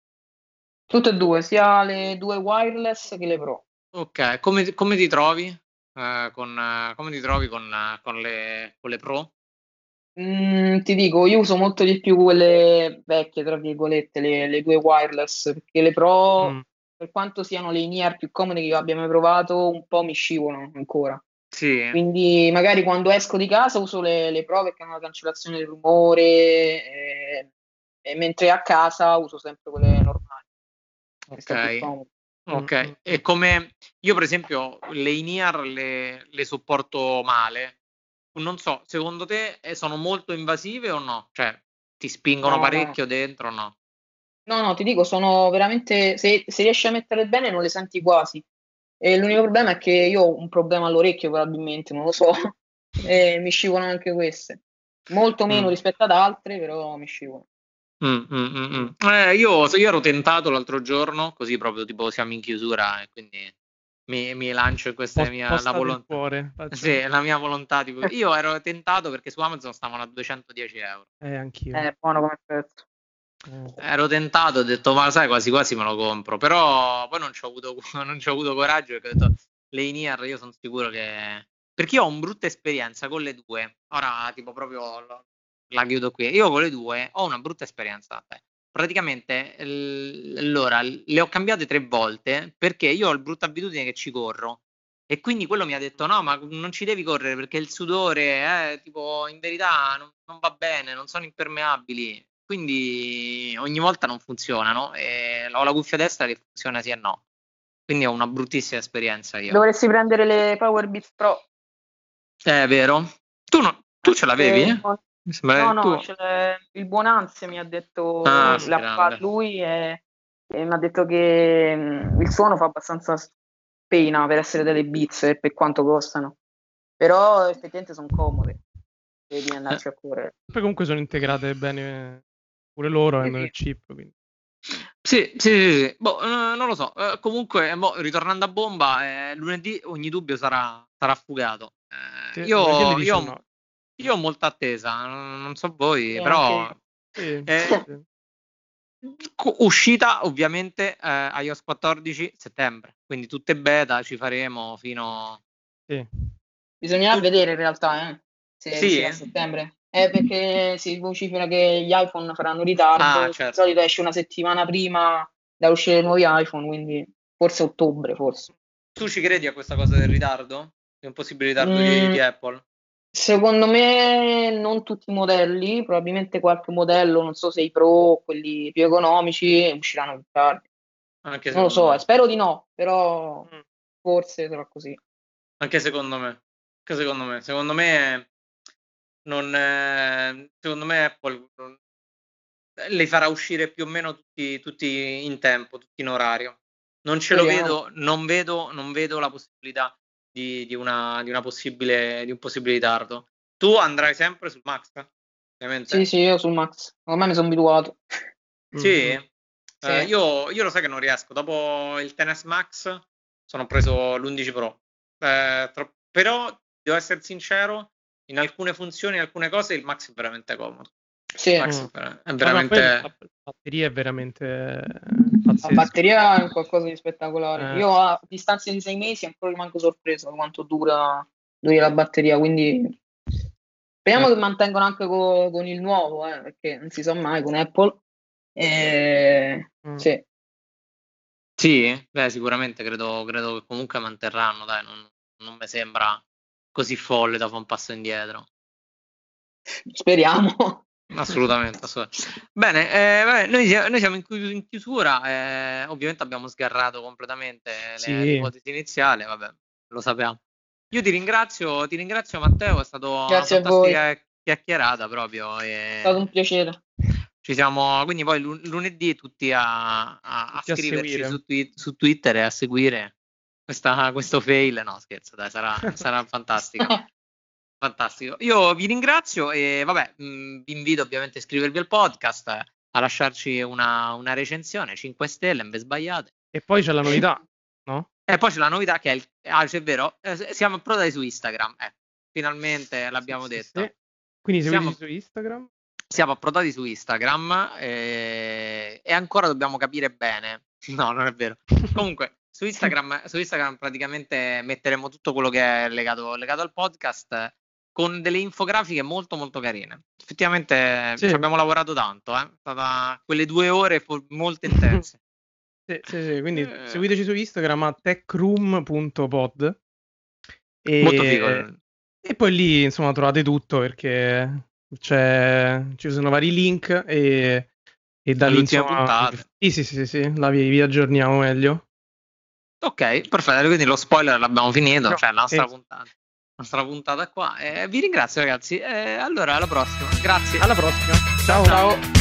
Speaker 2: Tutte e due, sia le due wireless che le Pro.
Speaker 1: Ok, come, come ti trovi? Eh, con, eh, come ti trovi con, con, le, con le Pro?
Speaker 2: Mm, ti dico, io uso molto di più quelle vecchie, tra virgolette, le, le due wireless, perché le Pro, mm. per quanto siano le in più comode che abbia mai provato, un po' mi scivolano ancora.
Speaker 1: Sì.
Speaker 2: Quindi magari quando esco di casa uso le, le Pro perché hanno la cancellazione del rumore, e, e mentre a casa uso sempre quelle normali.
Speaker 1: Ok. Ok, e come io per esempio le in-ear le, le, sopporto male. Non so, secondo te eh, sono molto invasive o no? Cioè, ti spingono no, parecchio no. dentro o no?
Speaker 2: No, no, ti dico, sono veramente. Se, se riesci a mettere bene, non le senti quasi. E l'unico problema è che io ho un problema all'orecchio, probabilmente, non lo so. e mi scivolano anche queste. Molto meno mm. rispetto ad altre, però mi scivolano.
Speaker 1: Mm, mm, mm, mm. Eh, io, io, ero tentato l'altro giorno, così proprio tipo siamo in chiusura e quindi mi, mi lancio in questa Post, mia la volontà. Cuore, sì, la mia volontà. Tipo, io ero tentato perché su Amazon stavano a 210 euro.
Speaker 3: Eh, anch'io.
Speaker 2: È buono come prezzo.
Speaker 1: Eh. Ero tentato, ho detto, ma sai, quasi quasi me lo compro. Però poi non ci ho avuto, non ci ho avuto coraggio perché ho detto, le in-ear io sono sicuro che... Perché io ho una brutta esperienza con le due. Ora, tipo, proprio la chiudo qui. Io con le due ho una brutta esperienza. Praticamente, l- allora, le ho cambiate tre volte perché io ho la brutta abitudine che ci corro E quindi quello mi ha detto: no, ma non ci devi correre perché il sudore, eh, tipo, in verità non, non va bene, non sono impermeabili. Quindi ogni volta non funzionano. E ho la cuffia destra che funziona sì e no. Quindi ho una bruttissima esperienza io.
Speaker 2: Dovresti prendere le Power Beats Pro.
Speaker 1: È vero. Tu, no, tu ce l'avevi?
Speaker 2: Eh, no, no, tu... il buon Anzi mi ha detto ah, l'ha fatto lui e, e mi ha detto che mh, il suono fa abbastanza pena per essere delle Beats e per quanto costano. Però effettivamente sono comode. Devi andarci a correre.
Speaker 3: Poi comunque sono integrate bene pure loro, hanno il chip, quindi.
Speaker 1: Sì, sì, sì, sì. Boh, eh, non lo so. Eh, comunque, boh, ritornando a bomba, eh, lunedì ogni dubbio sarà, sarà fugato. Eh, sì, io, io, no. Io, ho molta attesa, non, so voi, sì, però... Sì, eh, uscita ovviamente eh, iOS 14 settembre, quindi tutte beta ci faremo fino...
Speaker 2: Sì. Bisognerà vedere in realtà, eh, se sì, a settembre. Eh, perché si vocifera che gli iPhone faranno ritardo, ah, certo. di solito esce una settimana prima da uscire i nuovi iPhone, quindi forse ottobre, forse.
Speaker 1: Tu ci credi a questa cosa del ritardo? È un possibile ritardo mm, di, di, Apple?
Speaker 2: Secondo me non tutti i modelli, probabilmente qualche modello, non so se i Pro, quelli più economici, usciranno più tardi. Anche non lo so, me. spero di no, però mm. forse sarà così.
Speaker 1: Anche secondo me. Anche secondo me. Secondo me non, eh, secondo me Apple non, le farà uscire più o meno tutti, tutti in tempo, tutti in orario. Non ce lo vedo, non vedo, non vedo la possibilità di, di, una, di, una possibile, di un possibile ritardo. Tu andrai sempre sul Max?
Speaker 2: Ovviamente. Sì, sì, io sul Max. Ormai mi sono abituato.
Speaker 1: Sì? Mm-hmm. sì. Eh, io, io, lo sai che non riesco. Dopo il Tennis Max sono preso l'11 Pro. Eh, tro- però, devo essere sincero, in alcune funzioni, in alcune cose, il Max è veramente comodo.
Speaker 2: Sì.
Speaker 1: Max è veramente...
Speaker 3: la batteria è veramente
Speaker 2: pazzesca. La batteria è qualcosa di spettacolare. Eh. Io a distanza di sei mesi ancora rimango sorpreso da quanto dura, dura la batteria, quindi speriamo eh. che mantengono anche co- con il nuovo, eh, perché non si sa mai con Apple. E... Mm. Sì.
Speaker 1: Sì, beh, sicuramente credo, credo che comunque manterranno, dai, non, non mi sembra così folle da fare un passo indietro.
Speaker 2: Speriamo.
Speaker 1: Assolutamente, assolutamente. Bene, eh, vabbè, noi, noi, siamo in, chiusura, eh, ovviamente abbiamo sgarrato completamente sì. l'ipotesi iniziale, vabbè, lo sappiamo. Io ti ringrazio, ti ringrazio Matteo, è stato
Speaker 2: Grazie una fantastica
Speaker 1: chiacchierata proprio. E...
Speaker 2: È stato un piacere.
Speaker 1: Ci siamo, quindi poi lunedì tutti a, a, a scriverci a su, su, Twitter e a seguire questa, questo fail. No, scherzo, dai, sarà, sarà fantastico. Fantastico. Io vi ringrazio e vabbè, mh, mm, vi invito ovviamente a iscrivervi al podcast, a lasciarci una, una recensione, 5 stelle, ben sbagliate.
Speaker 3: E poi c'è la novità, no?
Speaker 1: E poi c'è la novità che è il... Ah, c'è vero, eh, siamo approdati su Instagram, eh, finalmente l'abbiamo sì, detto. Sì.
Speaker 3: Quindi siamo su Instagram?
Speaker 1: Siamo approdati su Instagram eh, e ancora dobbiamo capire bene. No, non è vero. Comunque, su Instagram, su Instagram praticamente metteremo tutto quello che è legato, legato al podcast con delle infografiche molto molto carine. Effettivamente sì. ci abbiamo lavorato tanto, eh? stata quelle due ore molto intense.
Speaker 3: sì, sì, sì, quindi eh... seguiteci su Instagram a techroom.pod
Speaker 1: e... Molto figo. Eh.
Speaker 3: E poi lì insomma trovate tutto perché ci sono vari link e, e da lì insomma... Sì, sì, sì, sì, la vi, vi aggiorniamo meglio.
Speaker 1: Ok, perfetto, quindi lo spoiler l'abbiamo finito, no, cioè la nostra puntata nostra puntata qua. Eh, vi ringrazio ragazzi. Eh, allora alla prossima. Grazie.
Speaker 3: Alla prossima. Ciao. Ciao.